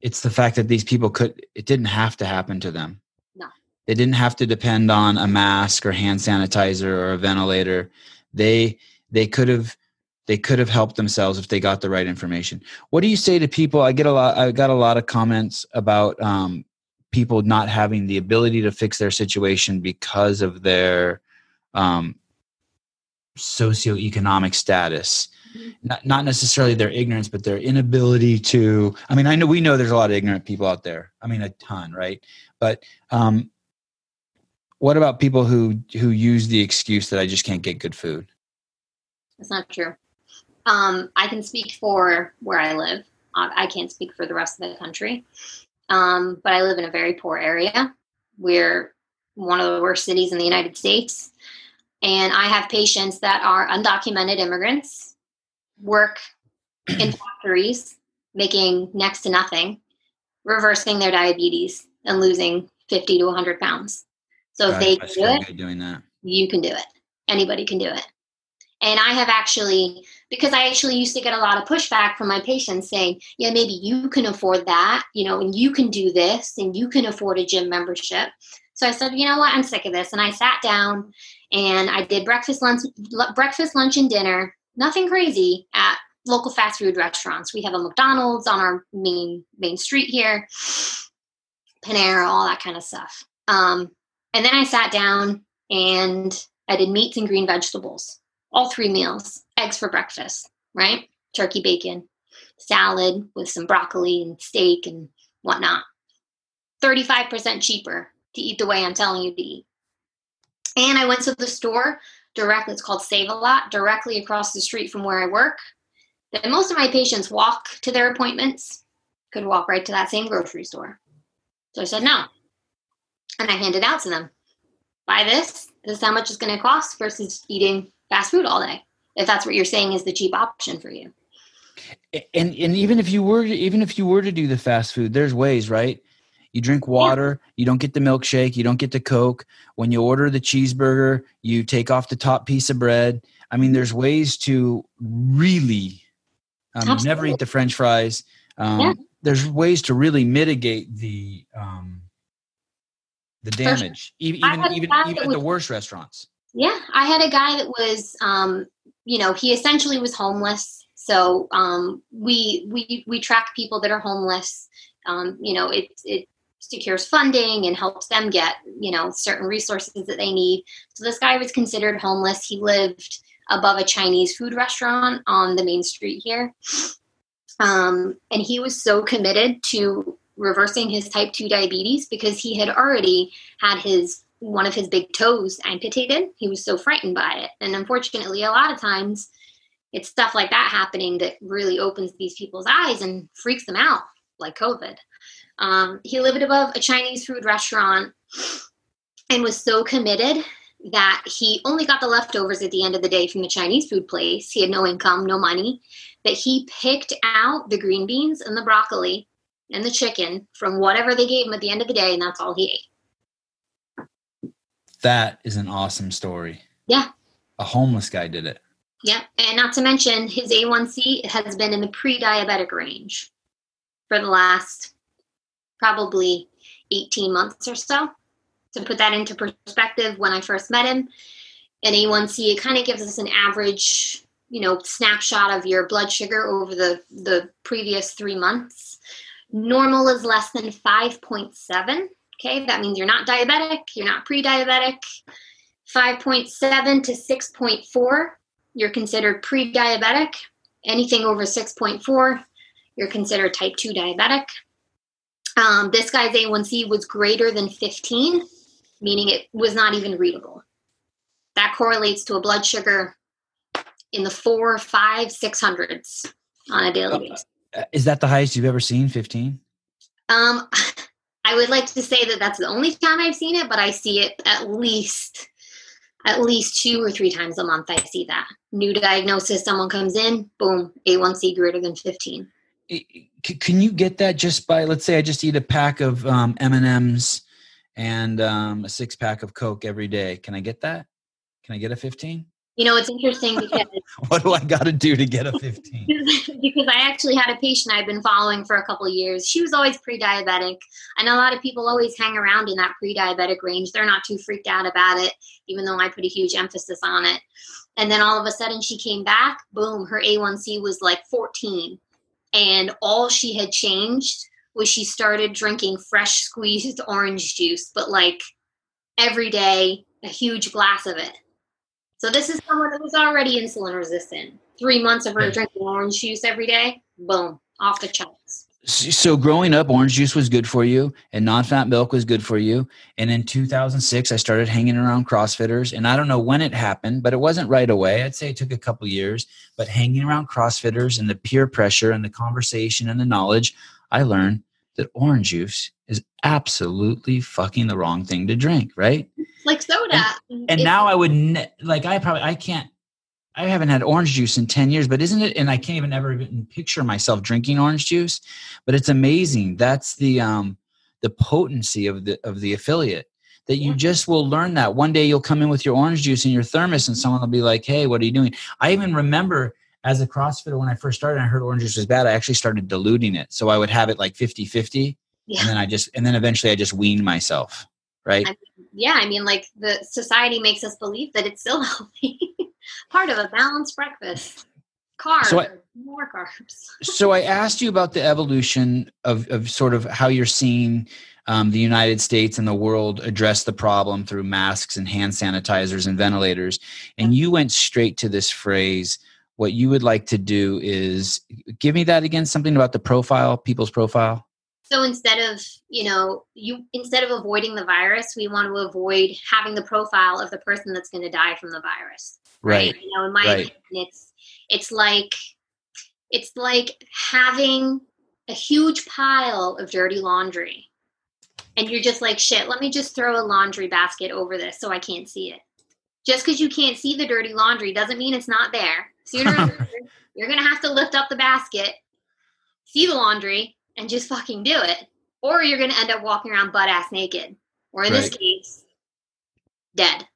it's the fact that these people could it didn't have to happen to them. No. They didn't have to depend on a mask or hand sanitizer or a ventilator. They they could have they could have helped themselves if they got the right information. What do you say to people? I get a lot i got a lot of comments about um, people not having the ability to fix their situation because of their um, socioeconomic status. Mm-hmm. Not, not necessarily their ignorance, but their inability to. I mean, I know we know there's a lot of ignorant people out there. I mean, a ton, right? But um, what about people who who use the excuse that I just can't get good food? That's not true. Um, I can speak for where I live. I can't speak for the rest of the country. Um, but I live in a very poor area. We're one of the worst cities in the United States. And I have patients that are undocumented immigrants, work in factories, making next to nothing, reversing their diabetes and losing 50 to 100 pounds. So if they can do it, doing that. you can do it. Anybody can do it. And I have actually because I actually used to get a lot of pushback from my patients saying, yeah, maybe you can afford that, you know, and you can do this and you can afford a gym membership. So I said, you know what, I'm sick of this. And I sat down and I did breakfast, lunch, breakfast, lunch, and dinner. Nothing crazy at local fast food restaurants. We have a McDonald's on our main main street here, Panera, all that kind of stuff. Um, and then I sat down and I did meats and green vegetables, all three meals, eggs for breakfast, right? Turkey bacon, salad with some broccoli and steak and whatnot. 35% cheaper to eat the way I'm telling you to eat. And I went to the store directly, it's called Save a Lot, directly across the street from where I work. Then most of my patients walk to their appointments, could walk right to that same grocery store. So I said no. And I handed out to them. Buy this. This is how much it's going to cost versus eating fast food all day. If that's what you're saying is the cheap option for you. And and even if you were to, even if you were to do the fast food, there's ways, right? You drink water, yeah. you don't get the milkshake, you don't get the Coke. When you order the cheeseburger, you take off the top piece of bread. I mean, there's ways to really um, never eat the French fries. Um, yeah. There's ways to really mitigate the um, the damage, even even even, even at the worst restaurants. Yeah, I had a guy that was, um, you know, he essentially was homeless. So um, we we we track people that are homeless. Um, you know, it it secures funding and helps them get you know certain resources that they need. So this guy was considered homeless. He lived above a Chinese food restaurant on the main street here. Um, and he was so committed to reversing his type 2 diabetes because he had already had his one of his big toes amputated. He was so frightened by it. And unfortunately, a lot of times it's stuff like that happening that really opens these people's eyes and freaks them out, like COVID. Um, he lived above a Chinese food restaurant and was so committed that he only got the leftovers at the end of the day from the Chinese food place. He had no income, no money. That he picked out the green beans and the broccoli and the chicken from whatever they gave him at the end of the day, and that's all he ate. That is an awesome story. Yeah. A homeless guy did it. Yeah. And not to mention, his A1C has been in the pre diabetic range for the last probably 18 months or so to put that into perspective, when I first met him, an A1C, it kind of gives us an average, you know, snapshot of your blood sugar over the, the previous three months. Normal is less than 5.7. Okay, that means you're not diabetic, you're not pre diabetic. 5.7 to 6.4, you're considered pre diabetic. Anything over 6.4, you're considered type 2 diabetic. Um, this guy's A1C was greater than 15, meaning it was not even readable. That correlates to a blood sugar in the four, five, six hundreds on a daily uh, basis. Is that the highest you've ever seen? 15? Um, I would like to say that that's the only time I've seen it, but I see it at least at least two or three times a month. I see that new diagnosis. Someone comes in, boom, A1C greater than 15. Can you get that just by let's say I just eat a pack of um, M and M's and um, a six pack of Coke every day. Can I get that? Can I get a 15? You know, it's interesting because what do I got to do to get a 15? because I actually had a patient I've been following for a couple of years. She was always pre diabetic. and a lot of people always hang around in that pre diabetic range. They're not too freaked out about it, even though I put a huge emphasis on it. And then all of a sudden she came back, boom, her A1C was like 14. And all she had changed was she started drinking fresh squeezed orange juice, but like every day, a huge glass of it. So this is someone that was already insulin resistant. Three months of her drinking orange juice every day, boom, off the charts. So growing up, orange juice was good for you, and non-fat milk was good for you. And in 2006, I started hanging around CrossFitters, and I don't know when it happened, but it wasn't right away. I'd say it took a couple years. But hanging around CrossFitters and the peer pressure and the conversation and the knowledge, I learned that orange juice is absolutely fucking the wrong thing to drink, right? Like soda. And, and now I would ne- like I probably I can't I haven't had orange juice in 10 years, but isn't it and I can't even ever even picture myself drinking orange juice, but it's amazing. That's the um the potency of the of the affiliate that you just will learn that one day you'll come in with your orange juice in your thermos and someone will be like hey what are you doing i even remember as a CrossFitter, when I first started, I heard orange juice was bad. I actually started diluting it. So I would have it like 50 50. Yeah. And then I just, and then eventually I just weaned myself. Right. I yeah, I mean, like the society makes us believe that it's still healthy. Part of a balanced breakfast. Carbs, So I- more carbs. so I asked you about the evolution of, of sort of how you're seeing um, the United States and the world address the problem through masks and hand sanitizers and ventilators. And you went straight to this phrase. What you would like to do is give me that again, something about the profile, people's profile. So instead of, you know, you instead of avoiding the virus, we want to avoid having the profile of the person that's going to die from the virus. Right. You know, in my right. opinion, it's it's like it's like having a huge pile of dirty laundry. And you're just like, shit, let me just throw a laundry basket over this so I can't see it. Just because you can't see the dirty laundry doesn't mean it's not there. Sooner or later, you're gonna have to lift up the basket, see the laundry, and just fucking do it. Or you're gonna end up walking around butt ass naked. Or in this case, dead.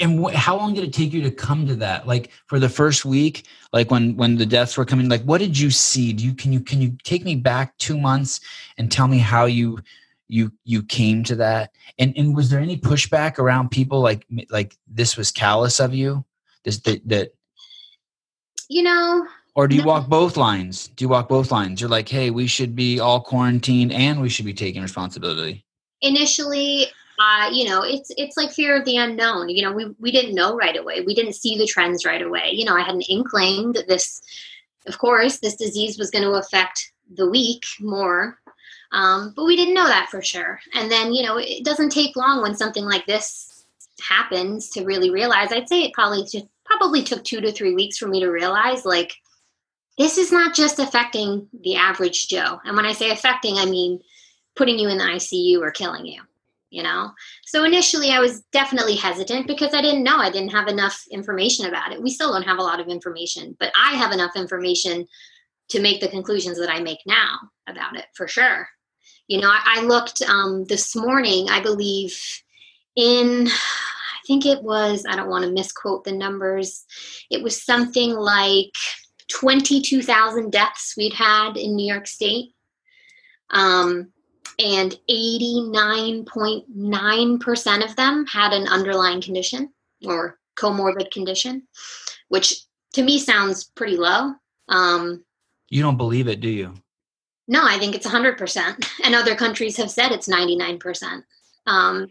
and wh- how long did it take you to come to that like for the first week like when when the deaths were coming like what did you see do you can you can you take me back two months and tell me how you you you came to that? And and was there any pushback around people like like this was callous of you? This that, that You know, or do you No. walk both lines? Do you walk both lines? You're like hey we should be all quarantined and we should be taking responsibility. Initially uh, you know it's it's like fear of the unknown. You know we, we didn't know right away. We didn't see the trends right away. You know i had an inkling that this of course this disease was going to affect the weak more um, but we didn't know that for sure and then you know it doesn't take long when something like this happens to really realize i'd say it probably probably took two to three weeks for me to realize like this is not just affecting the average joe and when i say affecting i mean putting you in the ICU or killing you, you know? So initially I was definitely hesitant because I didn't know. I didn't have enough information about it. We still don't have a lot of information, but I have enough information to make the conclusions that I make now about it for sure. You know, I, I looked um, this morning, I believe, in, I think it was, I don't want to misquote the numbers, it was something like 22,000 deaths we'd had in New York State. Um, and 89.9% of them had an underlying condition or comorbid condition, which to me sounds pretty low. Um, you don't believe it do you no, I think it's 100%. And other countries have said it's 99%. Um,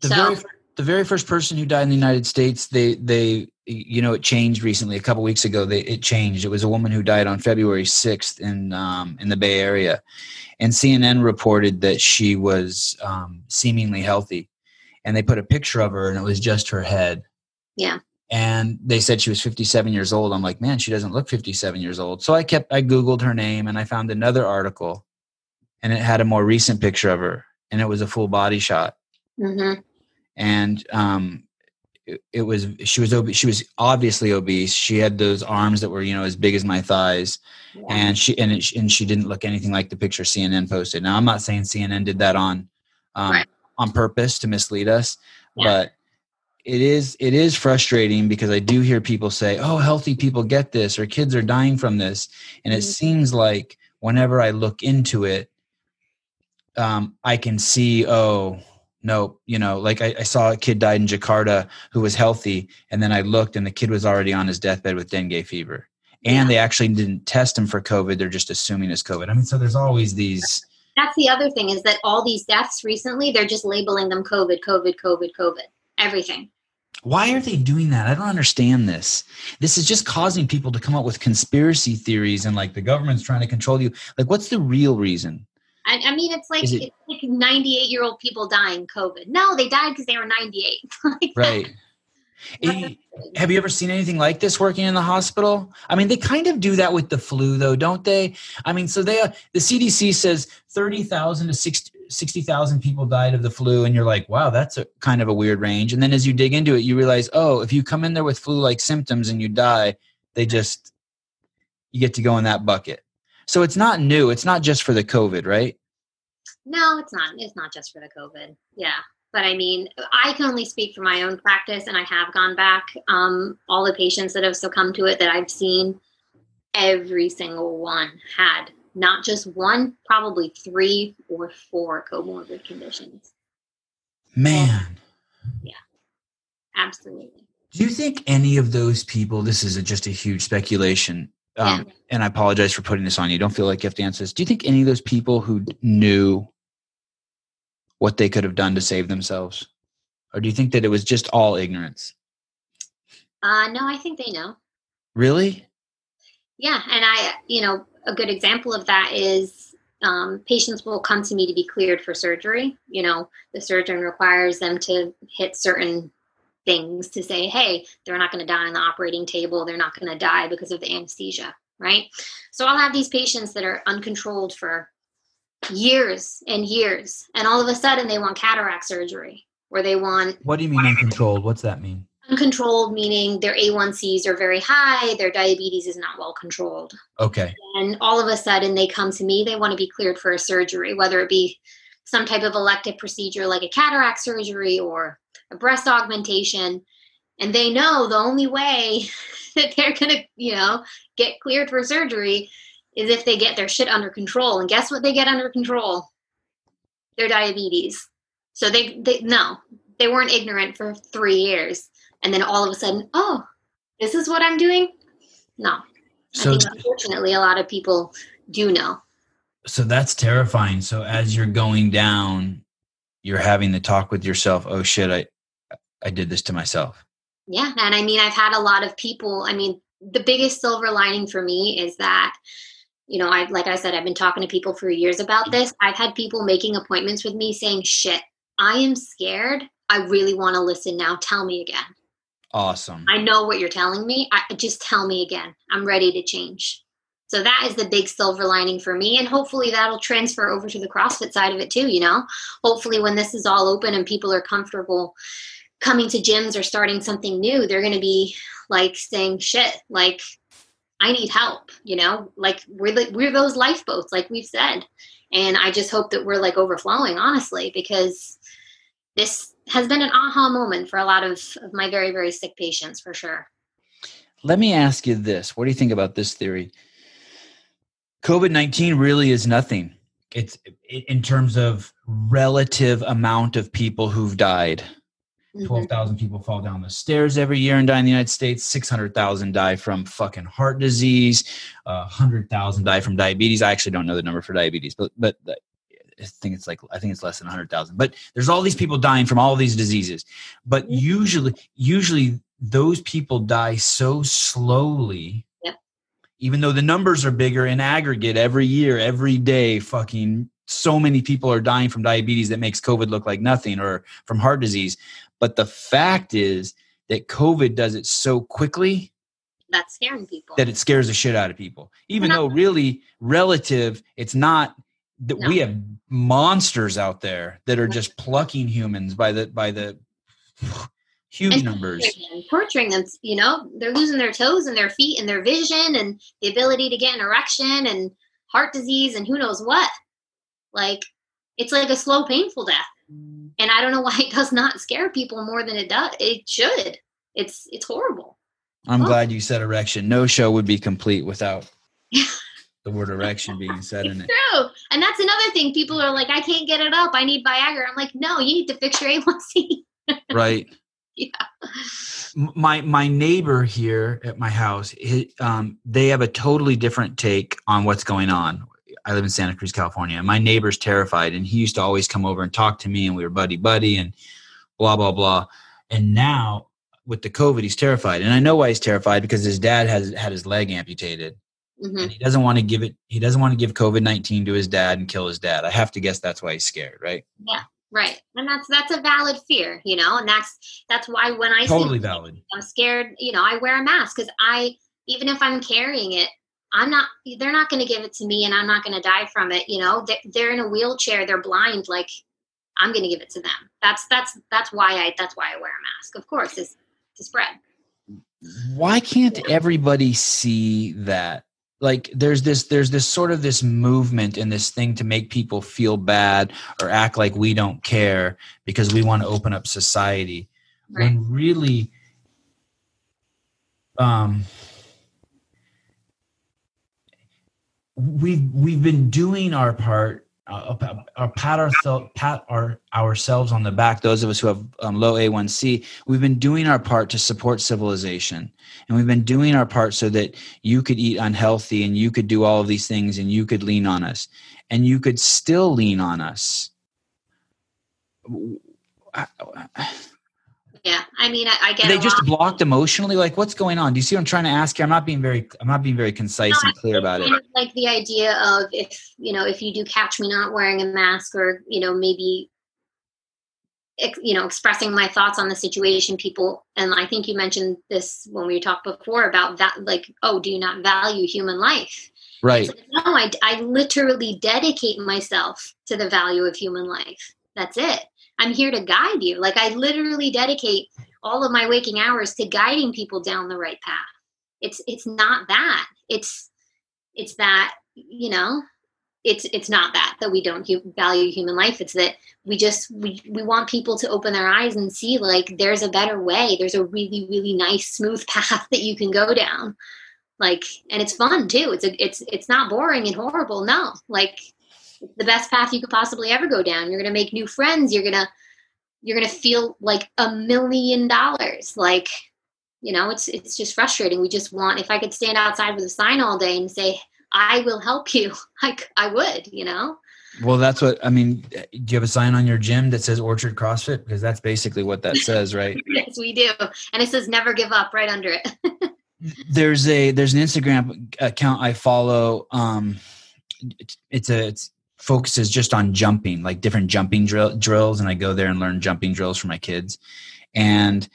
the So- very the very first person who died in the United States, they they you know it changed recently. A couple weeks ago, they it changed. It was a woman who died on February sixth in um, in the Bay Area, and CNN reported that she was um, seemingly healthy, and they put a picture of her, and it was just her head. Yeah. And they said she was 57 years old. I'm like, man, she doesn't look 57 years old. So I kept, I Googled her name and I found another article and it had a more recent picture of her and it was a full body shot mhm. and um it, it was she was obese she was obviously obese she had those arms that were you know as big as my thighs Yeah. and she and, it, and she didn't look anything like the picture cnn posted now i'm not saying cnn did that on um, Right. on purpose to mislead us Yeah. but it is it is frustrating because i do hear people say oh healthy people get this or kids are dying from this and it Mhm. seems like whenever i look into it um, i can see oh no you know like I, I saw a kid died in jakarta who was healthy and then i looked and the kid was already on his deathbed with dengue fever and Yeah. they actually didn't test him for covid they're just assuming it's covid i mean so there's always these That's the other thing is that all these deaths recently, they're just labeling them COVID, COVID, COVID, COVID, everything. Why are they doing that i don't understand this this is just causing people to come up with conspiracy theories and like the government's trying to control you like what's the real reason I, I mean, it's like it- it's like 98 year old people dying COVID. No, they died because they were 98. Like, right Eh, have you ever seen anything like this working in the hospital? I mean, they kind of do that with the flu, though, don't they? I mean, so they the CDC says thirty thousand to 60,000 people died of the flu, and you're like, wow, that's a kind of a weird range. And then as you dig into it, you realize, oh, if you come in there with flu-like symptoms and you die, they just you get to go in that bucket. So it's not new. It's not just for the COVID, right? No, it's not. It's not just for the COVID. Yeah. but I mean, I can only speak for my own practice, and I have gone back. Um, all the patients that have succumbed to it that I've seen, every single one had not just one, probably three or four comorbid conditions. Man. Yeah, absolutely. Do you think any of those people, this is a, just a huge speculation, um, yeah. and I apologize for putting this on you. Don't feel like you have to answer this. Do you think any of those people who knew what they could have done to save themselves? Or do you think that it was just all ignorance? Uh, no, I think they know. Really? Yeah. And I, you know, a good example of that is um, patients will come to me to be cleared for surgery. You know, the surgeon requires them to hit certain things to say, hey, they're not going to die on the operating table. They're not going to die because of the anesthesia, right? So I'll have these patients that are uncontrolled for years and years, and all of a sudden they want cataract surgery or they want. What do you mean uncontrolled? What's that mean? Uncontrolled meaning their A1Cs are very high, their diabetes is not well controlled. Okay. And all of a sudden they come to me, they want to be cleared for a surgery, whether it be some type of elective procedure like a cataract surgery or a breast augmentation. And they know the only way that they're going to, you know, get cleared for surgery is if they get their shit under control. And guess what they get under control? Their diabetes. So they, they no, they weren't ignorant for three years. And then all of a sudden, oh, this is what I'm doing? No. So, I think unfortunately, a lot of people do know. So that's terrifying. So as you're going down, you're having the talk with yourself, oh shit, I I did this to myself. Yeah. And I mean, I've had a lot of people, I mean, the biggest silver lining for me is that you know, I like I said, I've been talking to people for years about mm-hmm. this. I've had people making appointments with me saying, "Shit, I am scared. I really want to listen now. Tell me again." Awesome. I know what you're telling me. I just tell me again. I'm ready to change. So that is the big silver lining for me. And hopefully that'll transfer over to the CrossFit side of it too, you know? Hopefully when this is all open and people are comfortable coming to gyms or starting something new, they're going to be like saying, shit, like I need help, you know, like we're the, we're those lifeboats, like we've said. And I just hope that we're like overflowing, honestly, because this has been an aha moment for a lot of, of my very, very sick patients for sure. Let me ask you this. What do you think about this theory? COVID 19 really is nothing. It's in terms of relative amount of people who've died. Mm-hmm. 12,000 people fall down the stairs every year and die in the United States. 600,000 die from fucking heart disease. Uh, 100,000 die from diabetes. I actually don't know the number for diabetes, but, but I think it's like, I think it's less than 100,000. But there's all these people dying from all these diseases. But usually, usually those people die so slowly even though the numbers are bigger in aggregate every year, every day, fucking so many people are dying from diabetes that makes COVID look like nothing or from heart disease. But the fact is that COVID does it so quickly that's scaring people. That it scares the shit out of people. Even though really relative, it's not that no. we have monsters out there that are just plucking humans by the by the huge and numbers torturing them, torturing them you know they're losing their toes and their feet and their vision and the ability to get an erection and heart disease and who knows what like it's like a slow painful death and I don't know why it does not scare people more than it does. It should. It's it's horrible. I'm oh. glad you said erection. No show would be complete without the word erection being said in it. True. And that's another thing. People are like, I can't get it up. I need Viagra. I'm like, no, you need to fix your A1C. right. Yeah. My my neighbor here at my house, um, they have a totally different take on what's going on I live in Santa Cruz, California. My neighbor's terrified, and he used to always come over and talk to me, and we were buddy buddy, and blah blah blah. And now with the COVID, he's terrified, and I know why he's terrified because his dad has had his leg amputated, mm-hmm. and he doesn't want to give it. He doesn't want to give COVID nineteen to his dad and kill his dad. I have to guess that's why he's scared, right? Yeah, right. And that's that's a valid fear, you know, and that's that's why when I totally valid, I'm scared. You know, I wear a mask because I even if I'm carrying it, I'm not, they're not going to give it to me and I'm not going to die from it. You know, they're, they're in a wheelchair, they're blind. Like I'm going to give it to them. That's, that's, that's why I, that's why I wear a mask. Of course, is to spread. Why can't everybody see that like there's this there's this sort of this movement and this thing to make people feel bad or act like we don't care because we want to open up society right. when really um we've we've been doing our part uh, uh, pat, ourselves pat our, ourselves on the back those of us who have um, low a1c we've been doing our part to support civilization and we've been doing our part so that you could eat unhealthy and you could do all of these things and you could lean on us and you could still lean on us yeah, I mean, I, I get. Are they just blocked emotionally. Like, what's going on? Do you see what I'm trying to ask you? I'm not being very. I'm not being very concise no, and clear about it. Like the idea of if you know if you do catch me not wearing a mask, or you know maybe, you know, expressing my thoughts on the situation, people, and I think you mentioned this when we talked before about that. Like, oh, do you not value human life? Right. Like, no, I, I literally dedicate myself to the value of human life. That's it. I'm here to guide you. Like I literally dedicate all of my waking hours to guiding people down the right path. It's it's not that. It's it's that, you know, it's it's not that that we don't hu- value human life it's that we just we, we want people to open their eyes and see like there's a better way there's a really really nice smooth path that you can go down like and it's fun too it's a it's it's not boring and horrible no like the best path you could possibly ever go down. You're going to make new friends. You're going to you're going to feel like a million dollars. Like, you know, it's it's just frustrating. We just want if I could stand outside with a sign all day and say, "I will help you." Like I would, you know. Well, that's what I mean. Do you have a sign on your gym that says Orchard CrossFit? Because that's basically what that says, right? yes, we do, and it says "Never give up" right under it. there's a there's an Instagram account I follow. Um, it's a it's focuses just on jumping, like different jumping drill, drills, and I go there and learn jumping drills for my kids. And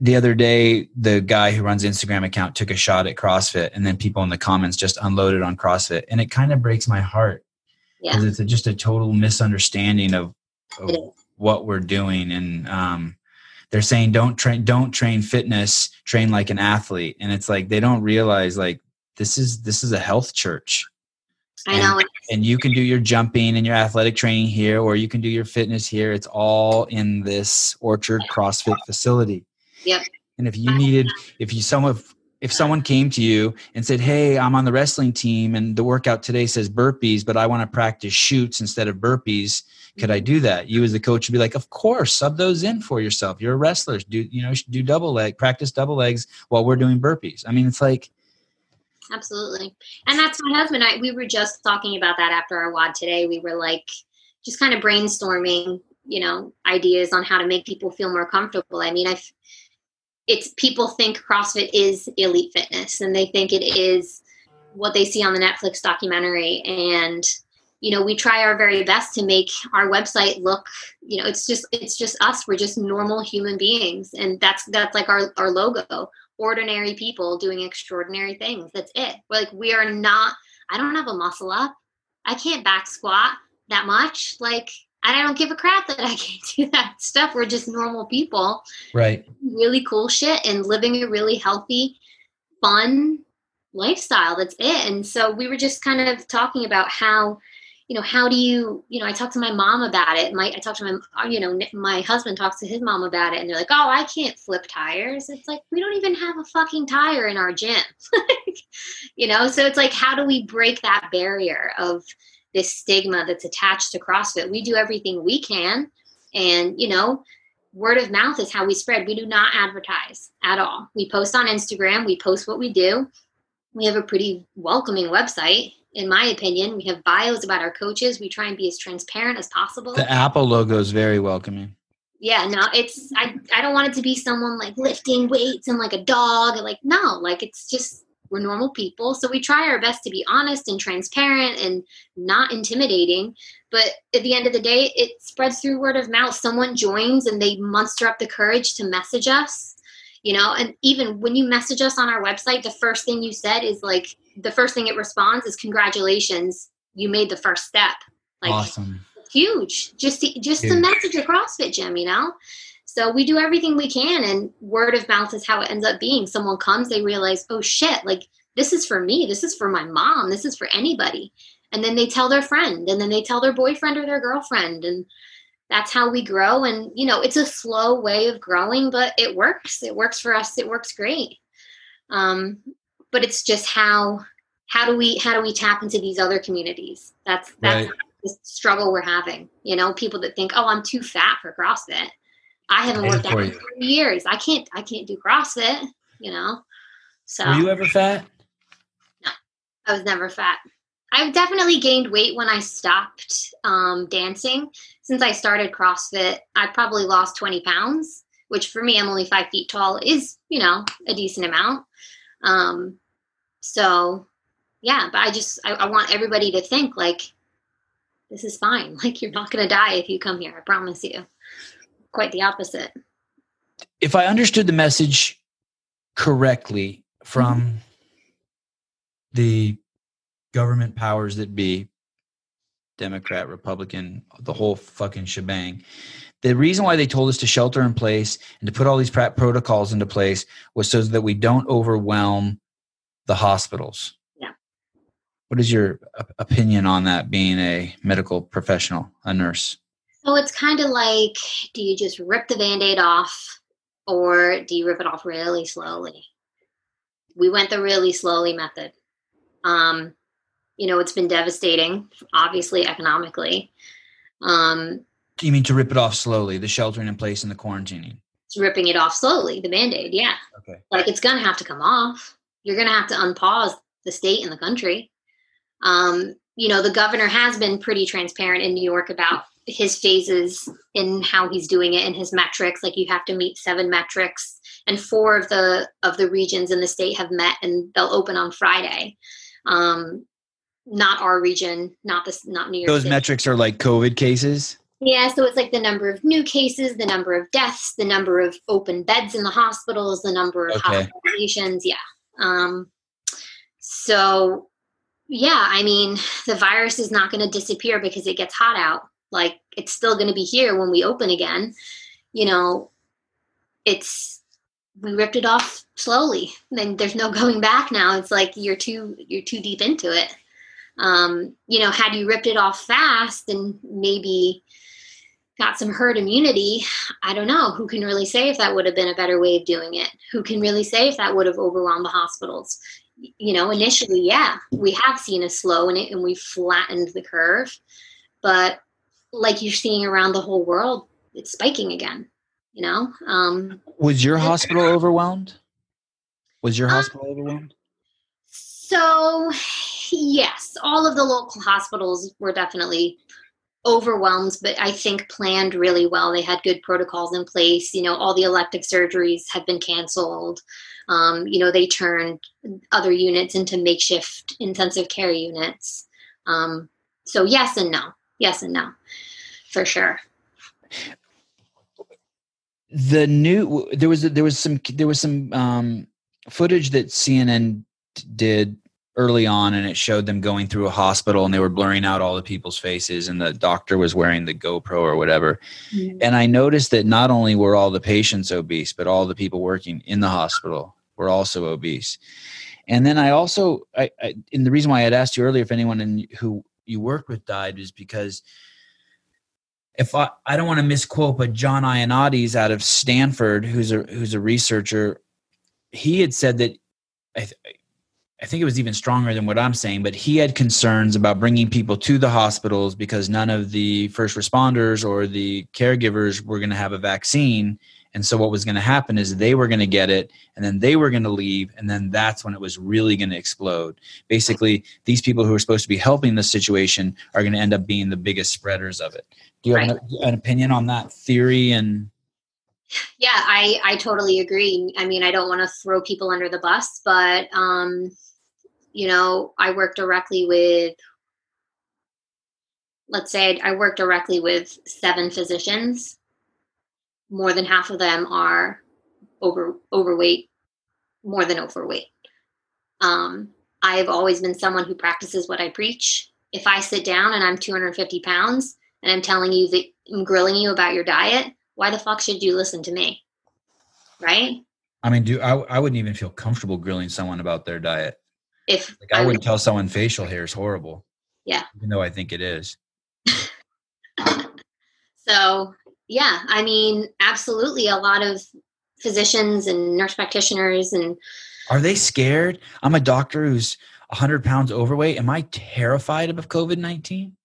the other day, the guy who runs Instagram account took a shot at CrossFit, and then people in the comments just unloaded on CrossFit, and it kind of breaks my heart because yeah. it's a, just a total misunderstanding of, of what we're doing, and um, they're saying don't train, don't train fitness, train like an athlete, and it's like they don't realize like this is this is a health church I know. And, and, you can do your jumping and your athletic training here, or you can do your fitness here. It's all in this Orchard CrossFit facility. Yep. And if you needed, if you someone, if someone came to you and said, "Hey, I'm on the wrestling team, and the workout today says burpees, but I want to practice shoots instead of burpees. Could I mm-hmm. do that?" You, as the coach, would be like, "Of course, sub those in for yourself. You're a wrestler. Do you know? Do double leg, practice double legs while we're doing burpees. I mean, it's like." Absolutely. And that's my husband. I we were just talking about that after our WOD today. We were like just kind of brainstorming, you know, ideas on how to make people feel more comfortable. I mean, I've it's people think CrossFit is elite fitness and they think it is what they see on the Netflix documentary and you know we try our very best to make our website look you know it's just it's just us we're just normal human beings and that's that's like our our logo ordinary people doing extraordinary things. That's it. We're like we are not. I don't have a muscle up. I can't back squat that much. Like I don't give a crap that I can't do that stuff. We're just normal people. Right. Really cool shit and living a really healthy, fun lifestyle. That's it. And so we were just kind of talking about how you know, how do you, you know, I talked to my mom about it. My, I talked to my, uh, you know, my husband talks to his mom about it, and they're like, "Oh, I can't flip tires." It's like we don't even have a fucking tire in our gym, you know. So it's like, how do we break that barrier of this stigma that's attached to CrossFit? We do everything we can, and you know, word of mouth is how we spread. We do not advertise at all. We post on Instagram. We post what we do. We have a pretty welcoming website in my opinion. We have bios about our coaches. We try and be as transparent as possible. The Apple logo is very welcoming. Yeah, no, it's I I don't want it to be someone like lifting weights and like a dog. Like no, like it's just we're normal people. So we try our best to be honest and transparent and not intimidating. But at the end of the day, it spreads through word of mouth. Someone joins and they muster up the courage to message us you know and even when you message us on our website the first thing you said is like the first thing it responds is congratulations you made the first step like awesome huge just to, just huge. to message a crossfit gym you know so we do everything we can and word of mouth is how it ends up being someone comes they realize oh shit like this is for me. This is for my mom. This is for anybody. And then they tell their friend, and then they tell their boyfriend or their girlfriend. And that's how we grow. And, you know, it's a slow way of growing, but it works. It works for us. It works great. Um, but it's just how how do we how do we tap into these other communities that's that's right. the struggle we're having you know people that think oh i'm too fat for crossfit i haven't worked out in three years i can't i can't do crossfit you know so were you ever fat no i was never fat i've definitely gained weight when i stopped um, dancing since i started crossfit i probably lost 20 pounds which for me i'm only five feet tall is you know a decent amount um, so yeah, but I just I, I want everybody to think like this is fine. Like you're not going to die if you come here. I promise you. Quite the opposite. If I understood the message correctly from mm-hmm. the government powers that be, Democrat, Republican, the whole fucking shebang. The reason why they told us to shelter in place and to put all these protocols into place was so that we don't overwhelm the hospitals. Yeah. What is your opinion on that being a medical professional, a nurse? So it's kind of like do you just rip the band aid off or do you rip it off really slowly? We went the really slowly method. Um, you know, it's been devastating, obviously, economically. Um, you mean to rip it off slowly, the sheltering in place and the quarantining? It's ripping it off slowly, the band aid, yeah. Okay. Like it's going to have to come off. You're going to have to unpause the state and the country. Um, you know, the governor has been pretty transparent in New York about his phases in how he's doing it and his metrics. Like you have to meet seven metrics, and four of the of the regions in the state have met, and they'll open on Friday. Um, not our region, not this, not New York. Those City. metrics are like COVID cases. Yeah, so it's like the number of new cases, the number of deaths, the number of open beds in the hospitals, the number of okay. hospitalizations. Yeah. Um, so yeah, I mean, the virus is not going to disappear because it gets hot out. Like it's still going to be here when we open again. You know, it's we ripped it off slowly. Then there's no going back now. It's like you're too you're too deep into it. Um, you know, had you ripped it off fast and maybe got some herd immunity, I don't know. Who can really say if that would have been a better way of doing it? Who can really say if that would have overwhelmed the hospitals? you know, initially, yeah, we have seen a slow in it and we've flattened the curve. But like you're seeing around the whole world, it's spiking again, you know? Um, was your hospital overwhelmed? Was your uh, hospital uh, overwhelmed? So, yes, all of the local hospitals were definitely overwhelmed, but I think planned really well. They had good protocols in place. You know, all the elective surgeries had been canceled. Um, you know, they turned other units into makeshift intensive care units. Um, so yes and no, yes and no, for sure. The new there was there was some there was some um, footage that CNN did early on and it showed them going through a hospital and they were blurring out all the people's faces and the doctor was wearing the GoPro or whatever. Mm-hmm. And I noticed that not only were all the patients obese, but all the people working in the hospital were also obese. And then I also, I, I and the reason why I had asked you earlier if anyone in, who you worked with died is because if I, I don't want to misquote, but John Ioannidis out of Stanford, who's a who's a researcher, he had said that I, th- I think it was even stronger than what I'm saying, but he had concerns about bringing people to the hospitals because none of the first responders or the caregivers were going to have a vaccine. And so what was going to happen is they were going to get it and then they were going to leave. And then that's when it was really going to explode. Basically, these people who are supposed to be helping the situation are going to end up being the biggest spreaders of it. Do you have right. an, an opinion on that theory and yeah i i totally agree i mean i don't want to throw people under the bus but um you know i work directly with let's say i work directly with seven physicians more than half of them are over overweight, more than overweight. Um, I've always been someone who practices what I preach. If I sit down and I'm 250 pounds and I'm telling you that I'm grilling you about your diet, why the fuck should you listen to me? Right? I mean, do I, I wouldn't even feel comfortable grilling someone about their diet. If like I, I wouldn't tell someone facial hair is horrible. Yeah. Even though I think it is. so yeah, I mean, absolutely a lot of physicians and nurse practitioners and are they scared? I'm a doctor who's 100 pounds overweight. Am I terrified of COVID 19?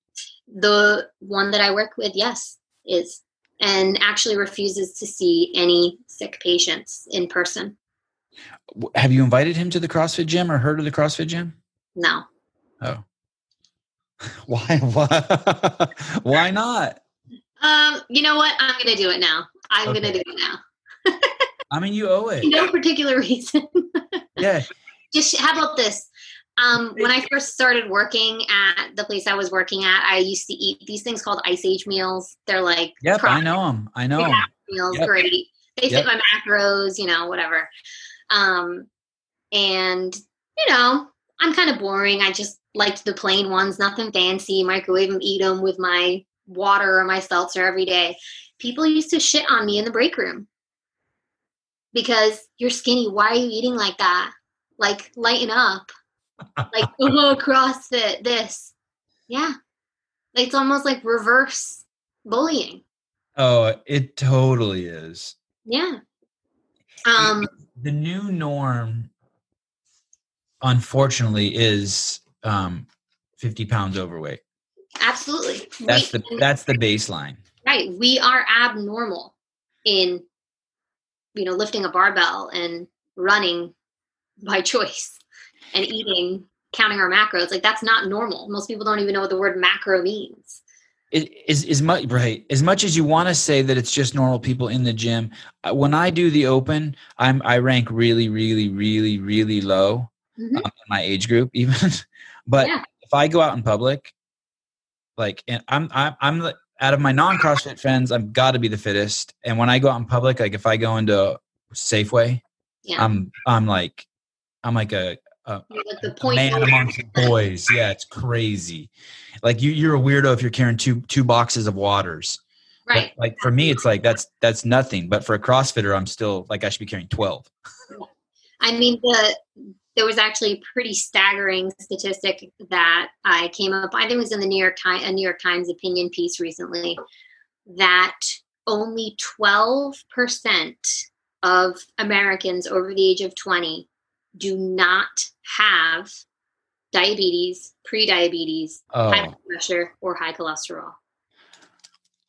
The one that I work with, yes, is, and actually refuses to see any sick patients in person. Have you invited him to the CrossFit gym or heard of the CrossFit gym? No. Oh. Why? Why? Why not? Um, you know what? I'm going to do it now. I'm okay. going to do it now. I mean, you owe it. No particular reason. yeah. Just how about this? Um, when I first started working at the place I was working at, I used to eat these things called Ice Age meals. They're like, yep, I know them. I know them. Meals, yep. great. They yep. fit my macros, you know, whatever. Um, and you know, I'm kind of boring. I just liked the plain ones, nothing fancy. Microwave them, eat them with my water or my seltzer every day. People used to shit on me in the break room because you're skinny. Why are you eating like that? Like, lighten up. like, oh, CrossFit, this. Yeah. It's almost like reverse bullying. Oh, it totally is. Yeah. Um, the new norm, unfortunately, is um, 50 pounds overweight. Absolutely. That's we, the that's the baseline. Right. We are abnormal in you know lifting a barbell and running by choice and eating counting our macros like that's not normal most people don't even know what the word macro means is as much right as much as you want to say that it's just normal people in the gym uh, when i do the open i'm i rank really really really really low mm-hmm. um, in my age group even but yeah. if i go out in public like and i'm i'm, I'm out of my non CrossFit friends, I've got to be the fittest. And when I go out in public, like if I go into Safeway, yeah. I'm I'm like I'm like a, a, like a man amongst boys. Yeah, it's crazy. Like you, you're a weirdo if you're carrying two two boxes of waters. Right. But like for me, it's like that's that's nothing. But for a CrossFitter, I'm still like I should be carrying twelve. I mean the there was actually a pretty staggering statistic that I came up. I think it was in the New York Times, a New York Times opinion piece recently, that only 12% of Americans over the age of 20 do not have diabetes, pre-diabetes, oh. high blood pressure, or high cholesterol.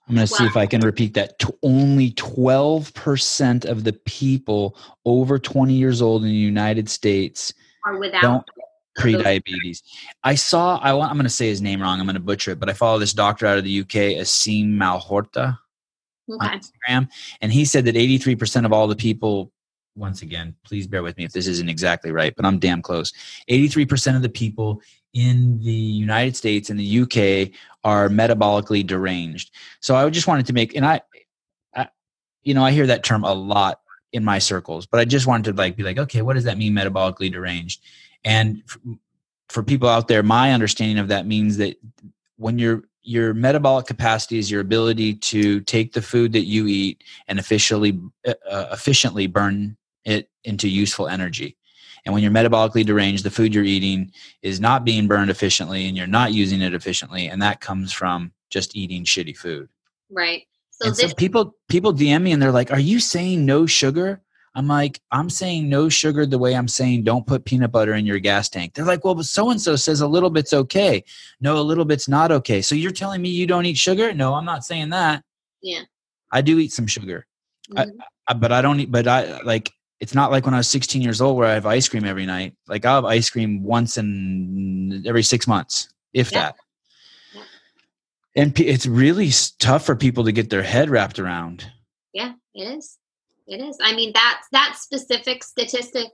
I'm going to see if I can repeat that. only 12% of the people over 20 years old in the United States are without pre-diabetes. I saw. I want. I'm going to say his name wrong. I'm going to butcher it, but I follow this doctor out of the UK, Asim Malhorta okay. on Instagram, and he said that 83% of all the people. Once again, please bear with me if this isn't exactly right, but I'm damn close. 83% of the people in the United States and the UK are metabolically deranged. So I just wanted to make, and I, I, you know, I hear that term a lot in my circles, but I just wanted to like be like, okay, what does that mean, metabolically deranged? And for, for people out there, my understanding of that means that when your your metabolic capacity is your ability to take the food that you eat and efficiently uh, efficiently burn it into useful energy. And when you're metabolically deranged, the food you're eating is not being burned efficiently and you're not using it efficiently. And that comes from just eating shitty food. Right. So, this- so people people DM me and they're like, Are you saying no sugar? I'm like, I'm saying no sugar the way I'm saying don't put peanut butter in your gas tank. They're like, well, but so and so says a little bit's okay. No, a little bit's not okay. So you're telling me you don't eat sugar? No, I'm not saying that. Yeah. I do eat some sugar. Mm-hmm. I, I, but I don't eat, but I like it's not like when I was 16 years old where I have ice cream every night. Like I'll have ice cream once in every six months, if yeah. that. Yeah. And it's really tough for people to get their head wrapped around. Yeah, it is. It is. I mean, that that specific statistic,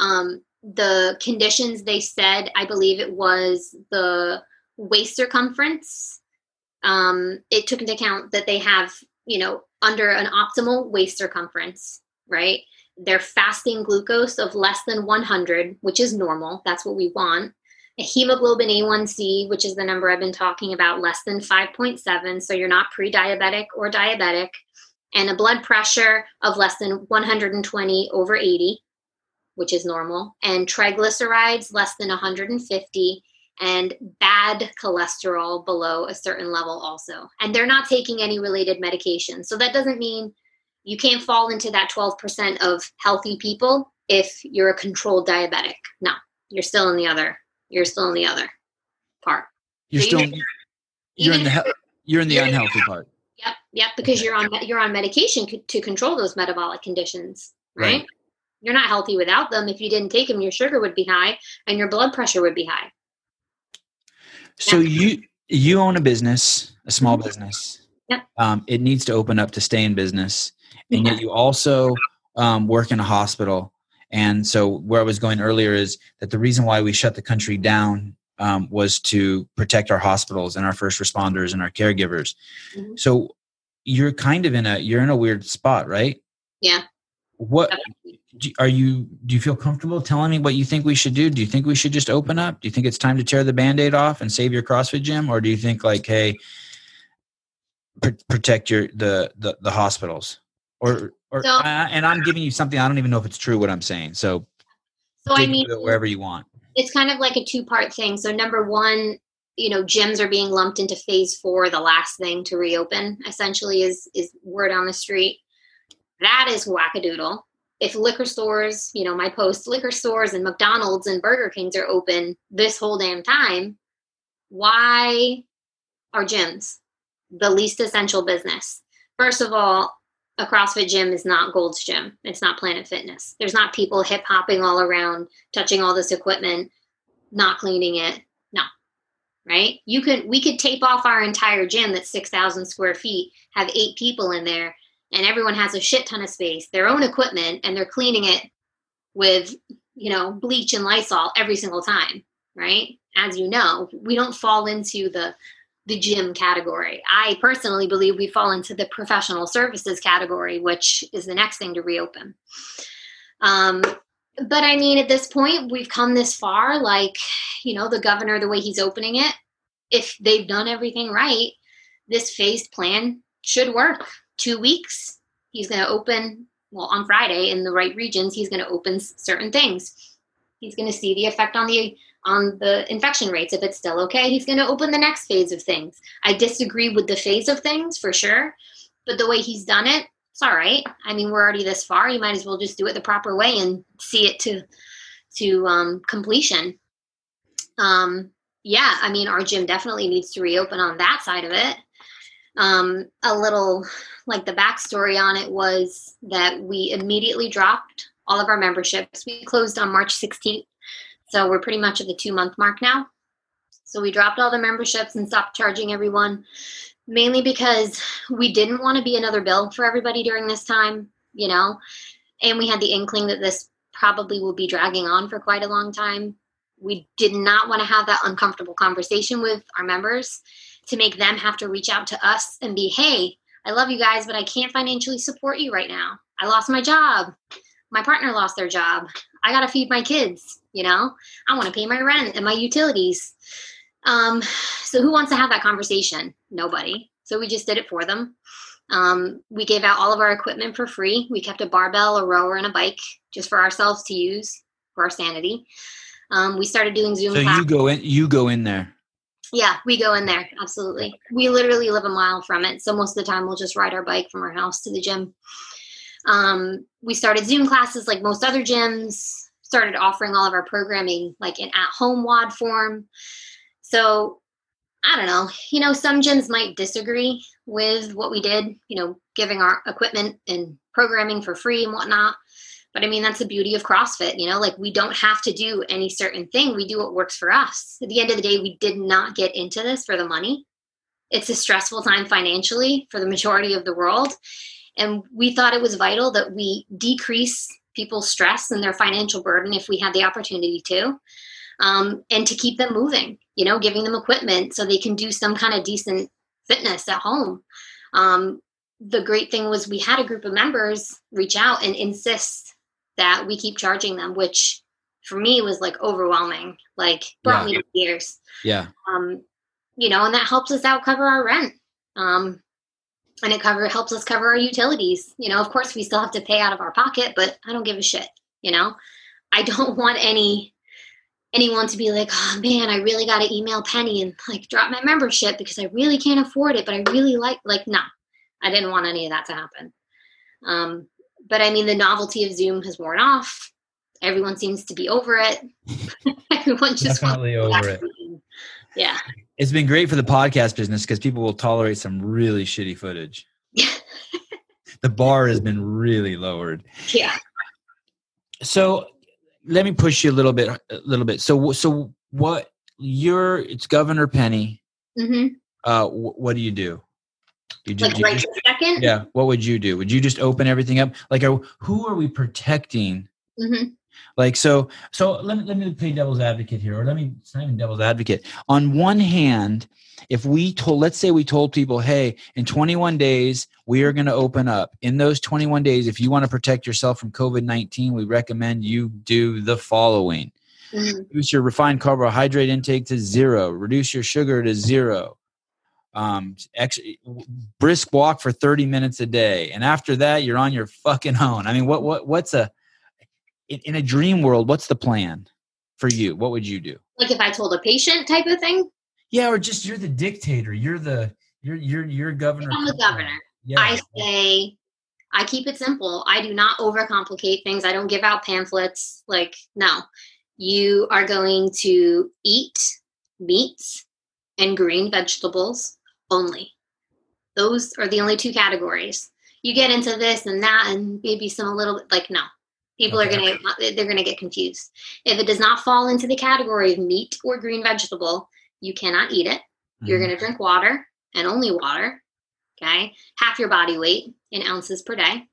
um, the conditions they said, I believe it was the waist circumference. Um, it took into account that they have, you know, under an optimal waist circumference, right? They're fasting glucose of less than 100, which is normal. That's what we want. A hemoglobin A1C, which is the number I've been talking about, less than 5.7. So you're not pre diabetic or diabetic. And a blood pressure of less than 120 over 80. which is normal, and triglycerides less than 150, and bad cholesterol below a certain level also. And they're not taking any related medication. So that doesn't mean you can't fall into that 12% of healthy people if you're a controlled diabetic. No, you're still in the other. You're still in the other part. You're so still in, you're in the he- you're in the you're unhealthy in, part. Yep, yep. Because okay. you're on you're on medication to control those metabolic conditions, right? right? You're not healthy without them. If you didn't take them, your sugar would be high and your blood pressure would be high. So yeah. you you own a business, a small mm-hmm. business. Yep. Um, it needs to open up to stay in business, and yet you also um, work in a hospital. And so, where I was going earlier is that the reason why we shut the country down um, was to protect our hospitals and our first responders and our caregivers. Mm-hmm. So, you're kind of in a you're in a weird spot, right? Yeah. What are you? Do you feel comfortable telling me what you think we should do? Do you think we should just open up? Do you think it's time to tear the band-aid off and save your CrossFit gym, or do you think like, hey, pr- protect your the the, the hospitals? Or or so, uh, and I'm giving you something I don't even know if it's true what I'm saying. So, so I mean, wherever you want. It's kind of like a two part thing. So number one, you know, gyms are being lumped into phase four, the last thing to reopen. Essentially, is is word on the street. That is wackadoodle. If liquor stores, you know, my post liquor stores and McDonald's and Burger Kings are open this whole damn time, why are gyms the least essential business? First of all, a CrossFit gym is not Gold's Gym. It's not Planet Fitness. There's not people hip hopping all around, touching all this equipment, not cleaning it. No, right? You could we could tape off our entire gym that's six thousand square feet, have eight people in there, and everyone has a shit ton of space, their own equipment, and they're cleaning it with you know bleach and Lysol every single time, right? As you know, we don't fall into the the gym category. I personally believe we fall into the professional services category, which is the next thing to reopen. Um, but I mean, at this point, we've come this far. Like, you know, the governor, the way he's opening it, if they've done everything right, this phased plan should work. Two weeks, he's going to open, well, on Friday in the right regions, he's going to open certain things. He's going to see the effect on the on the infection rates. If it's still okay, he's going to open the next phase of things. I disagree with the phase of things for sure, but the way he's done it, it's all right. I mean, we're already this far. You might as well just do it the proper way and see it to to um, completion. Um, yeah, I mean, our gym definitely needs to reopen on that side of it. Um, a little like the backstory on it was that we immediately dropped all of our memberships. We closed on March 16th so we're pretty much at the two month mark now. So we dropped all the memberships and stopped charging everyone, mainly because we didn't want to be another bill for everybody during this time, you know, and we had the inkling that this probably will be dragging on for quite a long time. We did not want to have that uncomfortable conversation with our members to make them have to reach out to us and be, hey, I love you guys, but I can't financially support you right now. I lost my job. My partner lost their job. I got to feed my kids you know? I want to pay my rent and my utilities. Um, so who wants to have that conversation? Nobody. So we just did it for them. Um, we gave out all of our equipment for free. We kept a barbell a rower and a bike just for ourselves to use for our sanity. Um, we started doing zoom so classes. you go in you go in there. Yeah we go in there absolutely. We literally live a mile from it so most of the time we'll just ride our bike from our house to the gym. Um, we started zoom classes like most other gyms started offering all of our programming like in at home WOD form. So I don't know, you know, some gyms might disagree with what we did, you know, giving our equipment and programming for free and whatnot. But I mean, that's the beauty of CrossFit, you know, like we don't have to do any certain thing. We do what works for us. At the end of the day, we did not get into this for the money. It's a stressful time financially for the majority of the world. And we thought it was vital that we decrease people's stress and their financial burden if we had the opportunity to um, and to keep them moving you know giving them equipment so they can do some kind of decent fitness at home. Um, the great thing was we had a group of members reach out and insist that we keep charging them which for me was like overwhelming like brought yeah. me to tears. Yeah. Um, you know and that helps us out cover our rent. Um, and it cover helps us cover our utilities. You know, of course, we still have to pay out of our pocket, but I don't give a shit. You know, I don't want any anyone to be like, oh man, I really got to email Penny and like drop my membership because I really can't afford it, but I really like like no, I didn't want any of that to happen. Um, but I mean, the novelty of Zoom has worn off. Everyone seems to be over it. Everyone just definitely over it. Yeah, it's been great for the podcast business because people will tolerate some really shitty footage. the bar has been really lowered. Yeah. So let me push you a little bit, a little bit. So, so what? You're it's Governor Penny. Mm-hmm. Uh, wh- what do you do? You like right just, second? Yeah. What would you do? Would you just open everything up? Like, are, who are we protecting? Mm-hmm. Like so, so let me let me play devil's advocate here, or let me it's not even devil's advocate. On one hand, if we told, let's say we told people, hey, in 21 days we are going to open up. In those 21 days, if you want to protect yourself from COVID 19, we recommend you do the following: mm-hmm. reduce your refined carbohydrate intake to zero, reduce your sugar to zero, um, ex- brisk walk for 30 minutes a day, and after that, you're on your fucking own. I mean, what what what's a in a dream world, what's the plan for you? What would you do? Like if I told a patient type of thing? Yeah, or just you're the dictator. You're the you're you're you're governor. I'm the governor. Yeah. I say I keep it simple. I do not overcomplicate things. I don't give out pamphlets. Like, no. You are going to eat meats and green vegetables only. Those are the only two categories. You get into this and that and maybe some a little bit like no. People okay. are going to they're going to get confused. If it does not fall into the category of meat or green vegetable, you cannot eat it. Mm-hmm. You're going to drink water and only water. Okay? Half your body weight in ounces per day.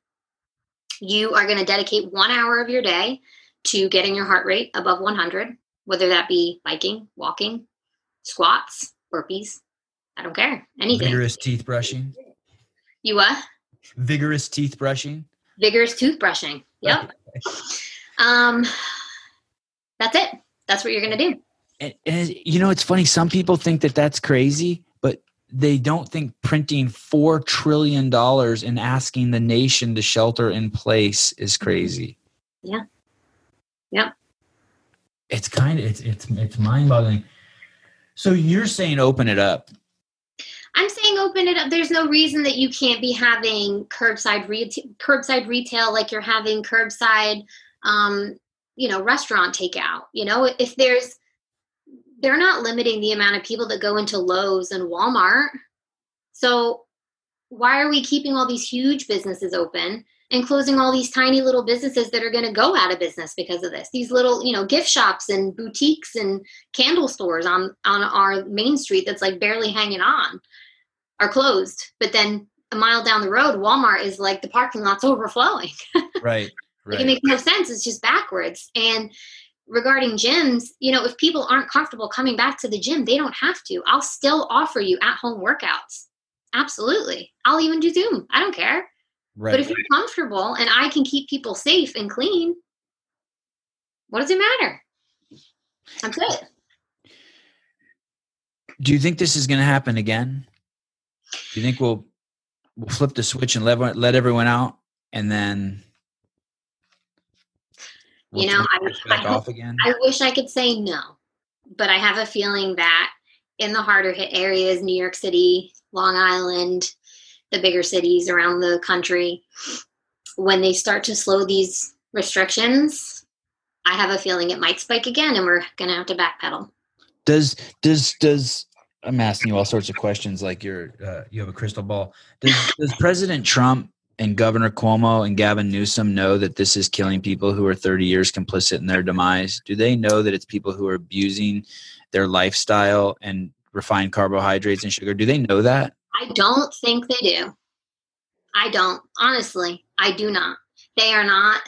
You are going to dedicate 1 hour of your day to getting your heart rate above 100, whether that be biking, walking, squats, burpees. I don't care. Anything. Vigorous teeth brushing. You what? Vigorous teeth brushing. Vigorous tooth brushing Yep. Um, that's it. That's what you're going to do. And, and, you know, it's funny. Some people think that that's crazy, but they don't think printing four trillion dollars and asking the nation to shelter in place is crazy. Yeah. Yep. It's kind of it's it's it's mind boggling. So you're saying open it up. I'm saying open it up. There's no reason that you can't be having curbside curbside retail like you're having curbside, um, you know, restaurant takeout. You know, if there's, they're not limiting the amount of people that go into Lowe's and Walmart. So why are we keeping all these huge businesses open and closing all these tiny little businesses that are going to go out of business because of this these little you know gift shops and boutiques and candle stores on on our main street that's like barely hanging on are closed. But then a mile down the road, Walmart is like the parking lot's overflowing. right. Right. Like it makes no sense. It's just backwards. And regarding gyms, you know, if people aren't comfortable coming back to the gym, they don't have to. I'll still offer you at home workouts. Absolutely. I'll even do Zoom. I don't care. Right. But if you're comfortable and I can keep people safe and clean, what does it matter? That's it. Do you think this is going to happen again? Do you think we'll we'll flip the switch and let let everyone out, and then we'll you know I, I, off again? I wish I could say no, but I have a feeling that in the harder hit areas, New York City, Long Island, the bigger cities around the country, when they start to slow these restrictions, I have a feeling it might spike again, and we're going to have to backpedal. Does does does I'm asking you all sorts of questions like you're uh, you have a crystal ball. Does, does President Trump and Governor Cuomo and Gavin Newsom know that this is killing people who are 30 years complicit in their demise? Do they know that it's people who are abusing their lifestyle and refined carbohydrates and sugar? Do they know that? I don't think they do. I don't. Honestly, I do not. They are not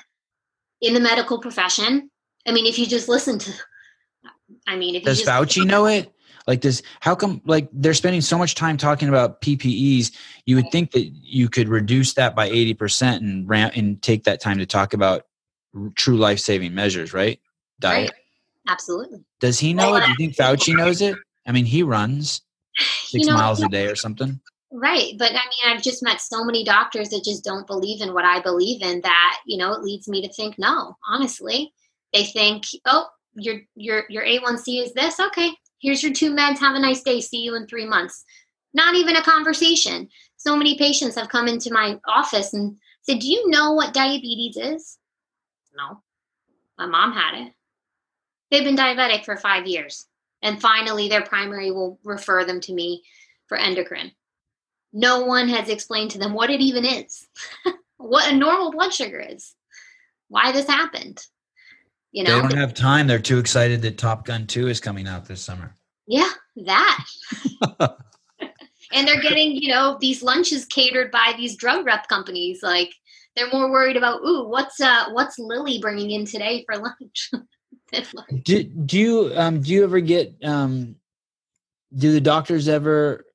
in the medical profession. I mean, if you just listen to I mean, if you just. Does Fauci know it? Like this, how come like they're spending so much time talking about PPEs? You would think that you could reduce that by eighty percent and ramp and take that time to talk about true life saving measures, right? Diet. Right. Absolutely. Does he know it? Do you think Fauci knows it? I mean, he runs six you know, miles a day or something. Right. But I mean, I've just met so many doctors that just don't believe in what I believe in that, you know, it leads me to think no, honestly. They think, oh, your your your A1C is this. Okay, here's your two meds. Have a nice day. See you in three months. Not even a conversation. So many patients have come into my office and said, "Do you know what diabetes is?" No, my mom had it. They've been diabetic for five years, and finally, their primary will refer them to me for endocrine. No one has explained to them what it even is, what a normal blood sugar is, why this happened. You know, they don't have time. They're too excited that Top Gun 2 is coming out this summer. Yeah, that. and they're getting, you know, these lunches catered by these drug rep companies. Like they're more worried about, ooh, what's uh what's Lilly bringing in today for lunch? do, do you um do you ever get um do the doctors ever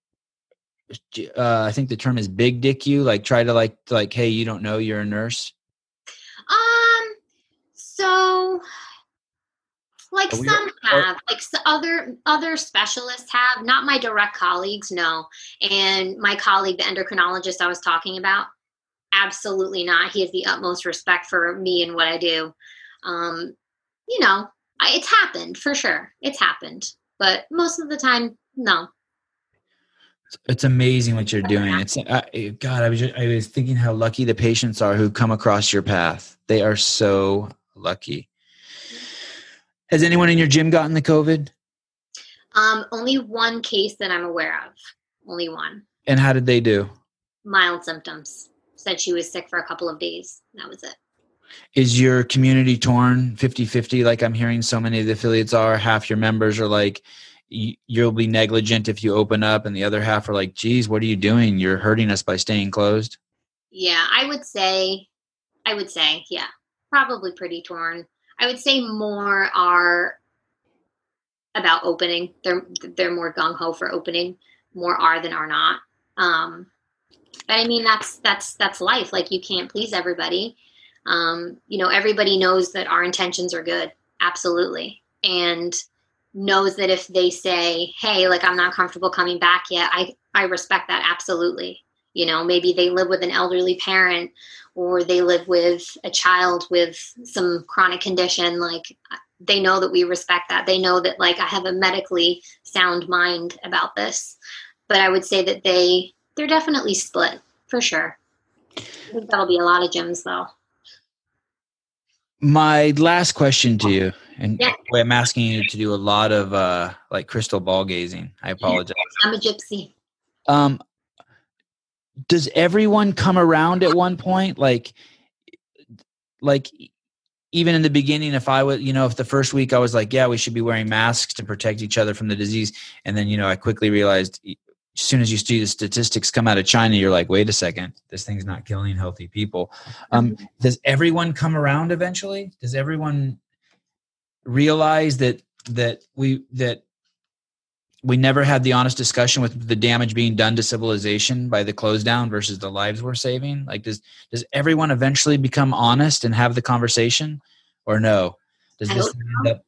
uh, I think the term is big dick you, like try to like like, hey, you don't know you're a nurse? Um so like we, some have like other other specialists have not my direct colleagues no and my colleague the endocrinologist i was talking about absolutely not he has the utmost respect for me and what i do um you know it's happened for sure it's happened but most of the time no it's amazing what you're doing. It's uh, God. I was just, I was thinking how lucky the patients are who come across your path. They are so lucky. Has anyone in your gym gotten the COVID? Um, only one case that I'm aware of. Only one. And how did they do? Mild symptoms. Said she was sick for a couple of days. That was it. Is your community torn 50 50 like I'm hearing so many of the affiliates are? Half your members are like, you'll be negligent if you open up, and the other half are like, geez, what are you doing? You're hurting us by staying closed. Yeah, I would say, I would say, yeah, probably pretty torn. I would say more are about opening. They're they're more gung ho for opening. More are than are not. Um, but I mean, that's that's that's life. Like you can't please everybody. Um, you know, everybody knows that our intentions are good. Absolutely, and knows that if they say, "Hey, like I'm not comfortable coming back yet," I I respect that absolutely. You know, maybe they live with an elderly parent or they live with a child with some chronic condition like they know that we respect that. They know that like I have a medically sound mind about this. But I would say that they they're definitely split for sure. I think that'll be a lot of gyms though. My last question to you and yeah. I'm asking you to do a lot of uh, like crystal ball gazing. I apologize. I'm a gypsy. Um, does everyone come around at one point? Like, like even in the beginning, if I was, you know, if the first week I was like, yeah, we should be wearing masks to protect each other from the disease, and then you know, I quickly realized as soon as you see the statistics come out of China, you're like, wait a second, this thing's not killing healthy people. Um, mm-hmm. does everyone come around eventually? Does everyone realize that that we that we never had the honest discussion with the damage being done to civilization by the close down versus the lives we're saving. Like does does everyone eventually become honest and have the conversation or no? Does I this end up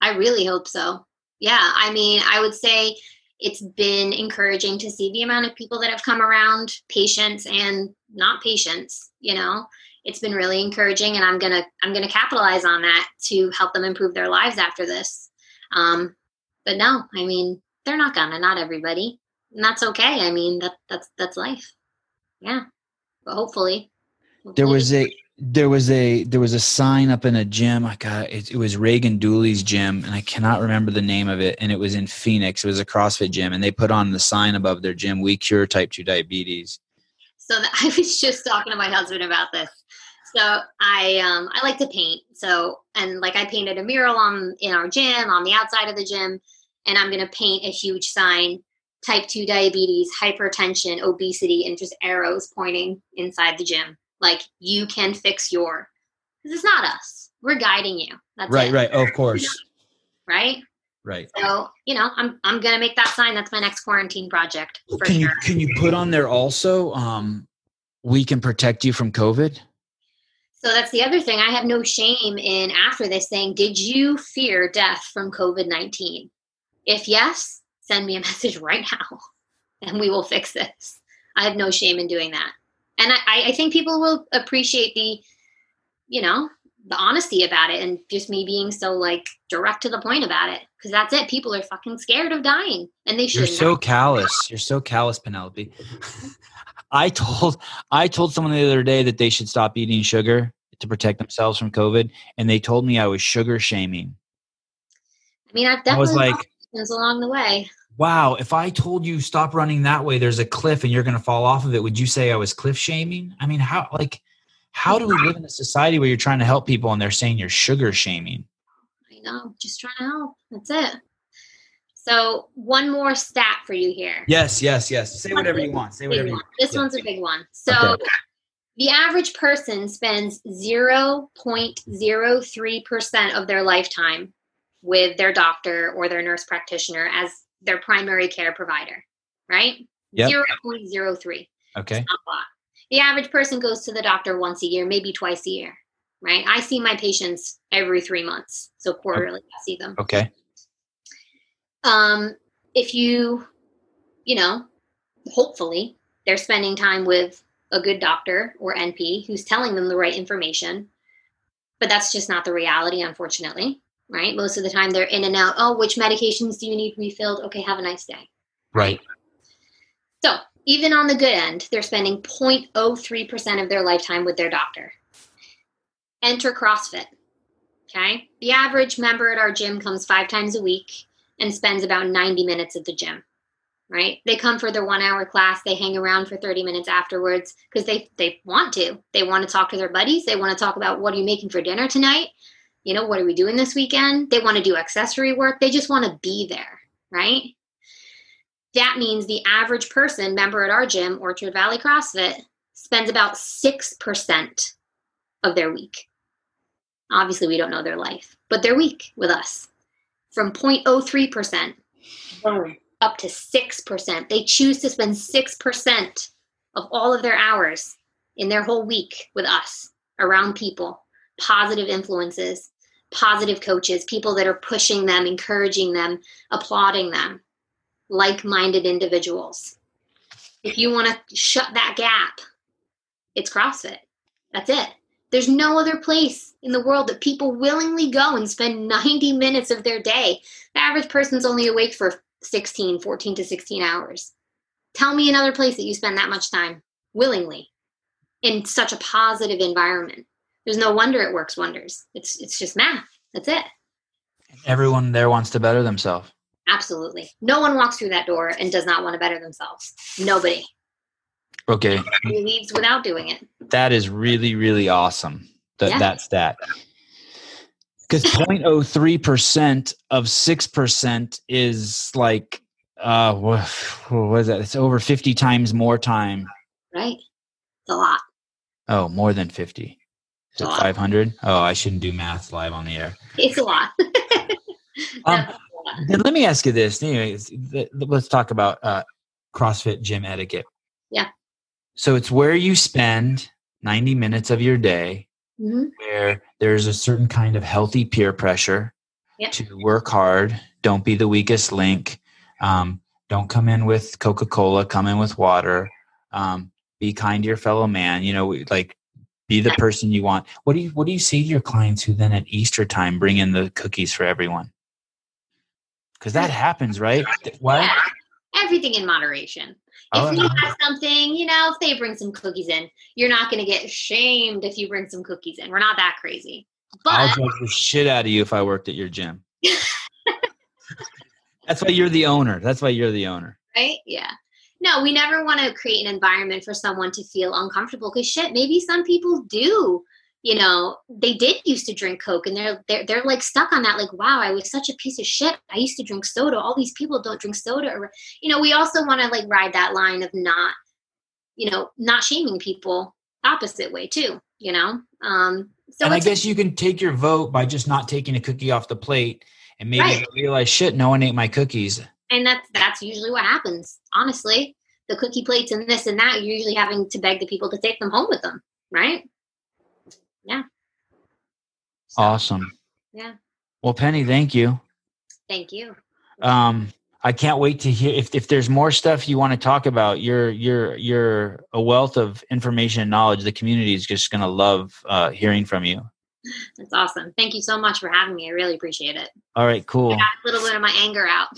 i really hope so. Yeah i mean i would say it's been encouraging to see the amount of people that have come around patients and not patients you know? It's been really encouraging and i'm gonna i'm gonna capitalize on that to help them improve their lives after this. Um, but no i mean they're not gonna not everybody and that's okay i mean that that's that's life. Yeah but hopefully, hopefully. there was a there was a there was a sign up in a gym i got it, it was reagan dooley's gym and i cannot remember the name of it and it was in phoenix it was a crossfit gym and they put on the sign above their gym we cure type 2 diabetes. So i was just talking to my husband about this so I um I like to paint. So and like I painted a mural on in our gym on the outside of the gym, and I'm gonna paint a huge sign: type two diabetes, hypertension, obesity, and just arrows pointing inside the gym. Like you can fix your because it's not us. We're guiding you. That's right, it. right. Oh, of course. Right. Right. So you know, I'm I'm gonna make that sign. That's my next quarantine project. can sure. you can you put on there also? Um, we can protect you from COVID. So that's the other thing. I have no shame in after this saying, Did you fear death from COVID 19? If yes, send me a message right now and we will fix this. I have no shame in doing that. And I, I think people will appreciate the, you know, the honesty about it and just me being so like direct to the point about it because that's it people are fucking scared of dying and they should You're so callous. You're so callous, Penelope. I told I told someone the other day that they should stop eating sugar to protect themselves from COVID, and they told me I was sugar shaming. i mean i've definitely I was like, along the way "Wow, if I told you stop running that way, there's a cliff and you're going to fall off of it, would you say I was cliff shaming?" I mean, how like how do we live in a society where you're trying to help people and they're saying you're sugar shaming? i know just trying to help that's it so one more stat for you here Yes, yes, yes. Say whatever you want. Say whatever you want. This Yeah. one's a big one. So Okay. the average person spends 0.03% of their lifetime with their doctor or their nurse practitioner as their primary care provider, right? Yep. 0.03. Okay. Not a lot. The average person goes to the doctor once a year, maybe twice a year, right? I see my patients every three months, so quarterly I see them Okay. Um, if you, you know, hopefully they're spending time with a good doctor or NP who's telling them the right information. But that's just not the reality, unfortunately, right? Most of the time they're in and out. Oh, which medications do you need refilled? Okay, have a nice day. Right. So even on the good end, they're spending 0.03% of their lifetime with their doctor. Enter CrossFit. Okay. The average member at our gym comes five times a week and spends about 90 minutes at the gym. Right? They come for their one hour class, they hang around for 30 minutes afterwards because they, they want to. They want to talk to their buddies. They want to talk about what are you making for dinner tonight? You know, what are we doing this weekend? They want to do accessory work. They just want to be there, right? that means the average person member at our gym, Orchard Valley CrossFit, spends about 6% of their week. Obviously, we don't know their life, but their week with us from 0.03% boom, up to 6%. They choose to spend 6% of all of their hours in their whole week with us around people, positive influences, positive coaches, people that are pushing them, encouraging them, applauding them like minded individuals. If you want to shut that gap, it's CrossFit. That's it. There's no other place in the world that people willingly go and spend 90 minutes of their day. The average person's only awake for 16, 14 to 16 hours. Tell me another place that you spend that much time willingly in such a positive environment. There's no wonder it works wonders. It's it's just math. That's it. Everyone there wants to better themselves. Absolutely. No one walks through that door and does not want to better themselves. Nobody. Okay. Who leaves without doing it. That is really, really awesome. That Yeah. that. Because 0.03% of 6% is like uh what, what is that? It's over 50 times more time. Right? It's a lot. Oh, more than 50. Is it 500? Oh, I shouldn't do math live on the air. It's a lot. Um, a lot. Let me ask you this. Anyways, th- let's talk about uh, CrossFit gym etiquette. So it's where you spend 90 minutes of your day Mhm. where there's a certain kind of healthy peer pressure Yep. to work hard. Don't be the weakest link. Um, don't come in with Coca Cola. Come in with water. Um, be kind to your fellow man. You know, like be the person you want. What do you What do you say to your clients who then at Easter time bring in the cookies for everyone? Because that happens, right? What? Yeah. Everything in moderation. Oh, If you have something, you know, if they bring some cookies in, you're not going to get shamed if you bring some cookies in. We're not that crazy. I'll But judge the shit out of you if I worked at your gym. That's why you're the owner. That's why you're the owner. right? Yeah. No, we never want to create an environment for someone to feel uncomfortable because shit, maybe some people do. You know, they did used to drink Coke and they're they're they're like stuck on that, like, wow, I was such a piece of shit. I used to drink soda. All these people don't drink soda. Or you know, we also want to like ride that line of not, you know, not shaming people opposite way too, you know? Um so and I guess you can take your vote by just not taking a cookie off the plate and maybe Right. realize, shit, no one ate my cookies. and that's that's usually what happens honestly the cookie plates and this and that you're usually having to beg the people to take them home with them right yeah So, Awesome. Yeah. Well, Penny, thank you. thank you Um, I can't wait to hear if, if there's more stuff you want to talk about. You're you're you're a wealth of information and knowledge. The community is just gonna love uh, hearing from you. That's awesome. Thank you so much for having me. I really appreciate it. All right, cool. I got a little bit of my anger out.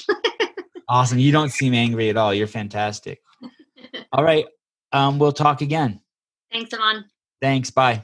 awesome. You don't seem angry at all. You're fantastic. All right. Um, we'll talk again. Thanks, Amon. Thanks. Bye.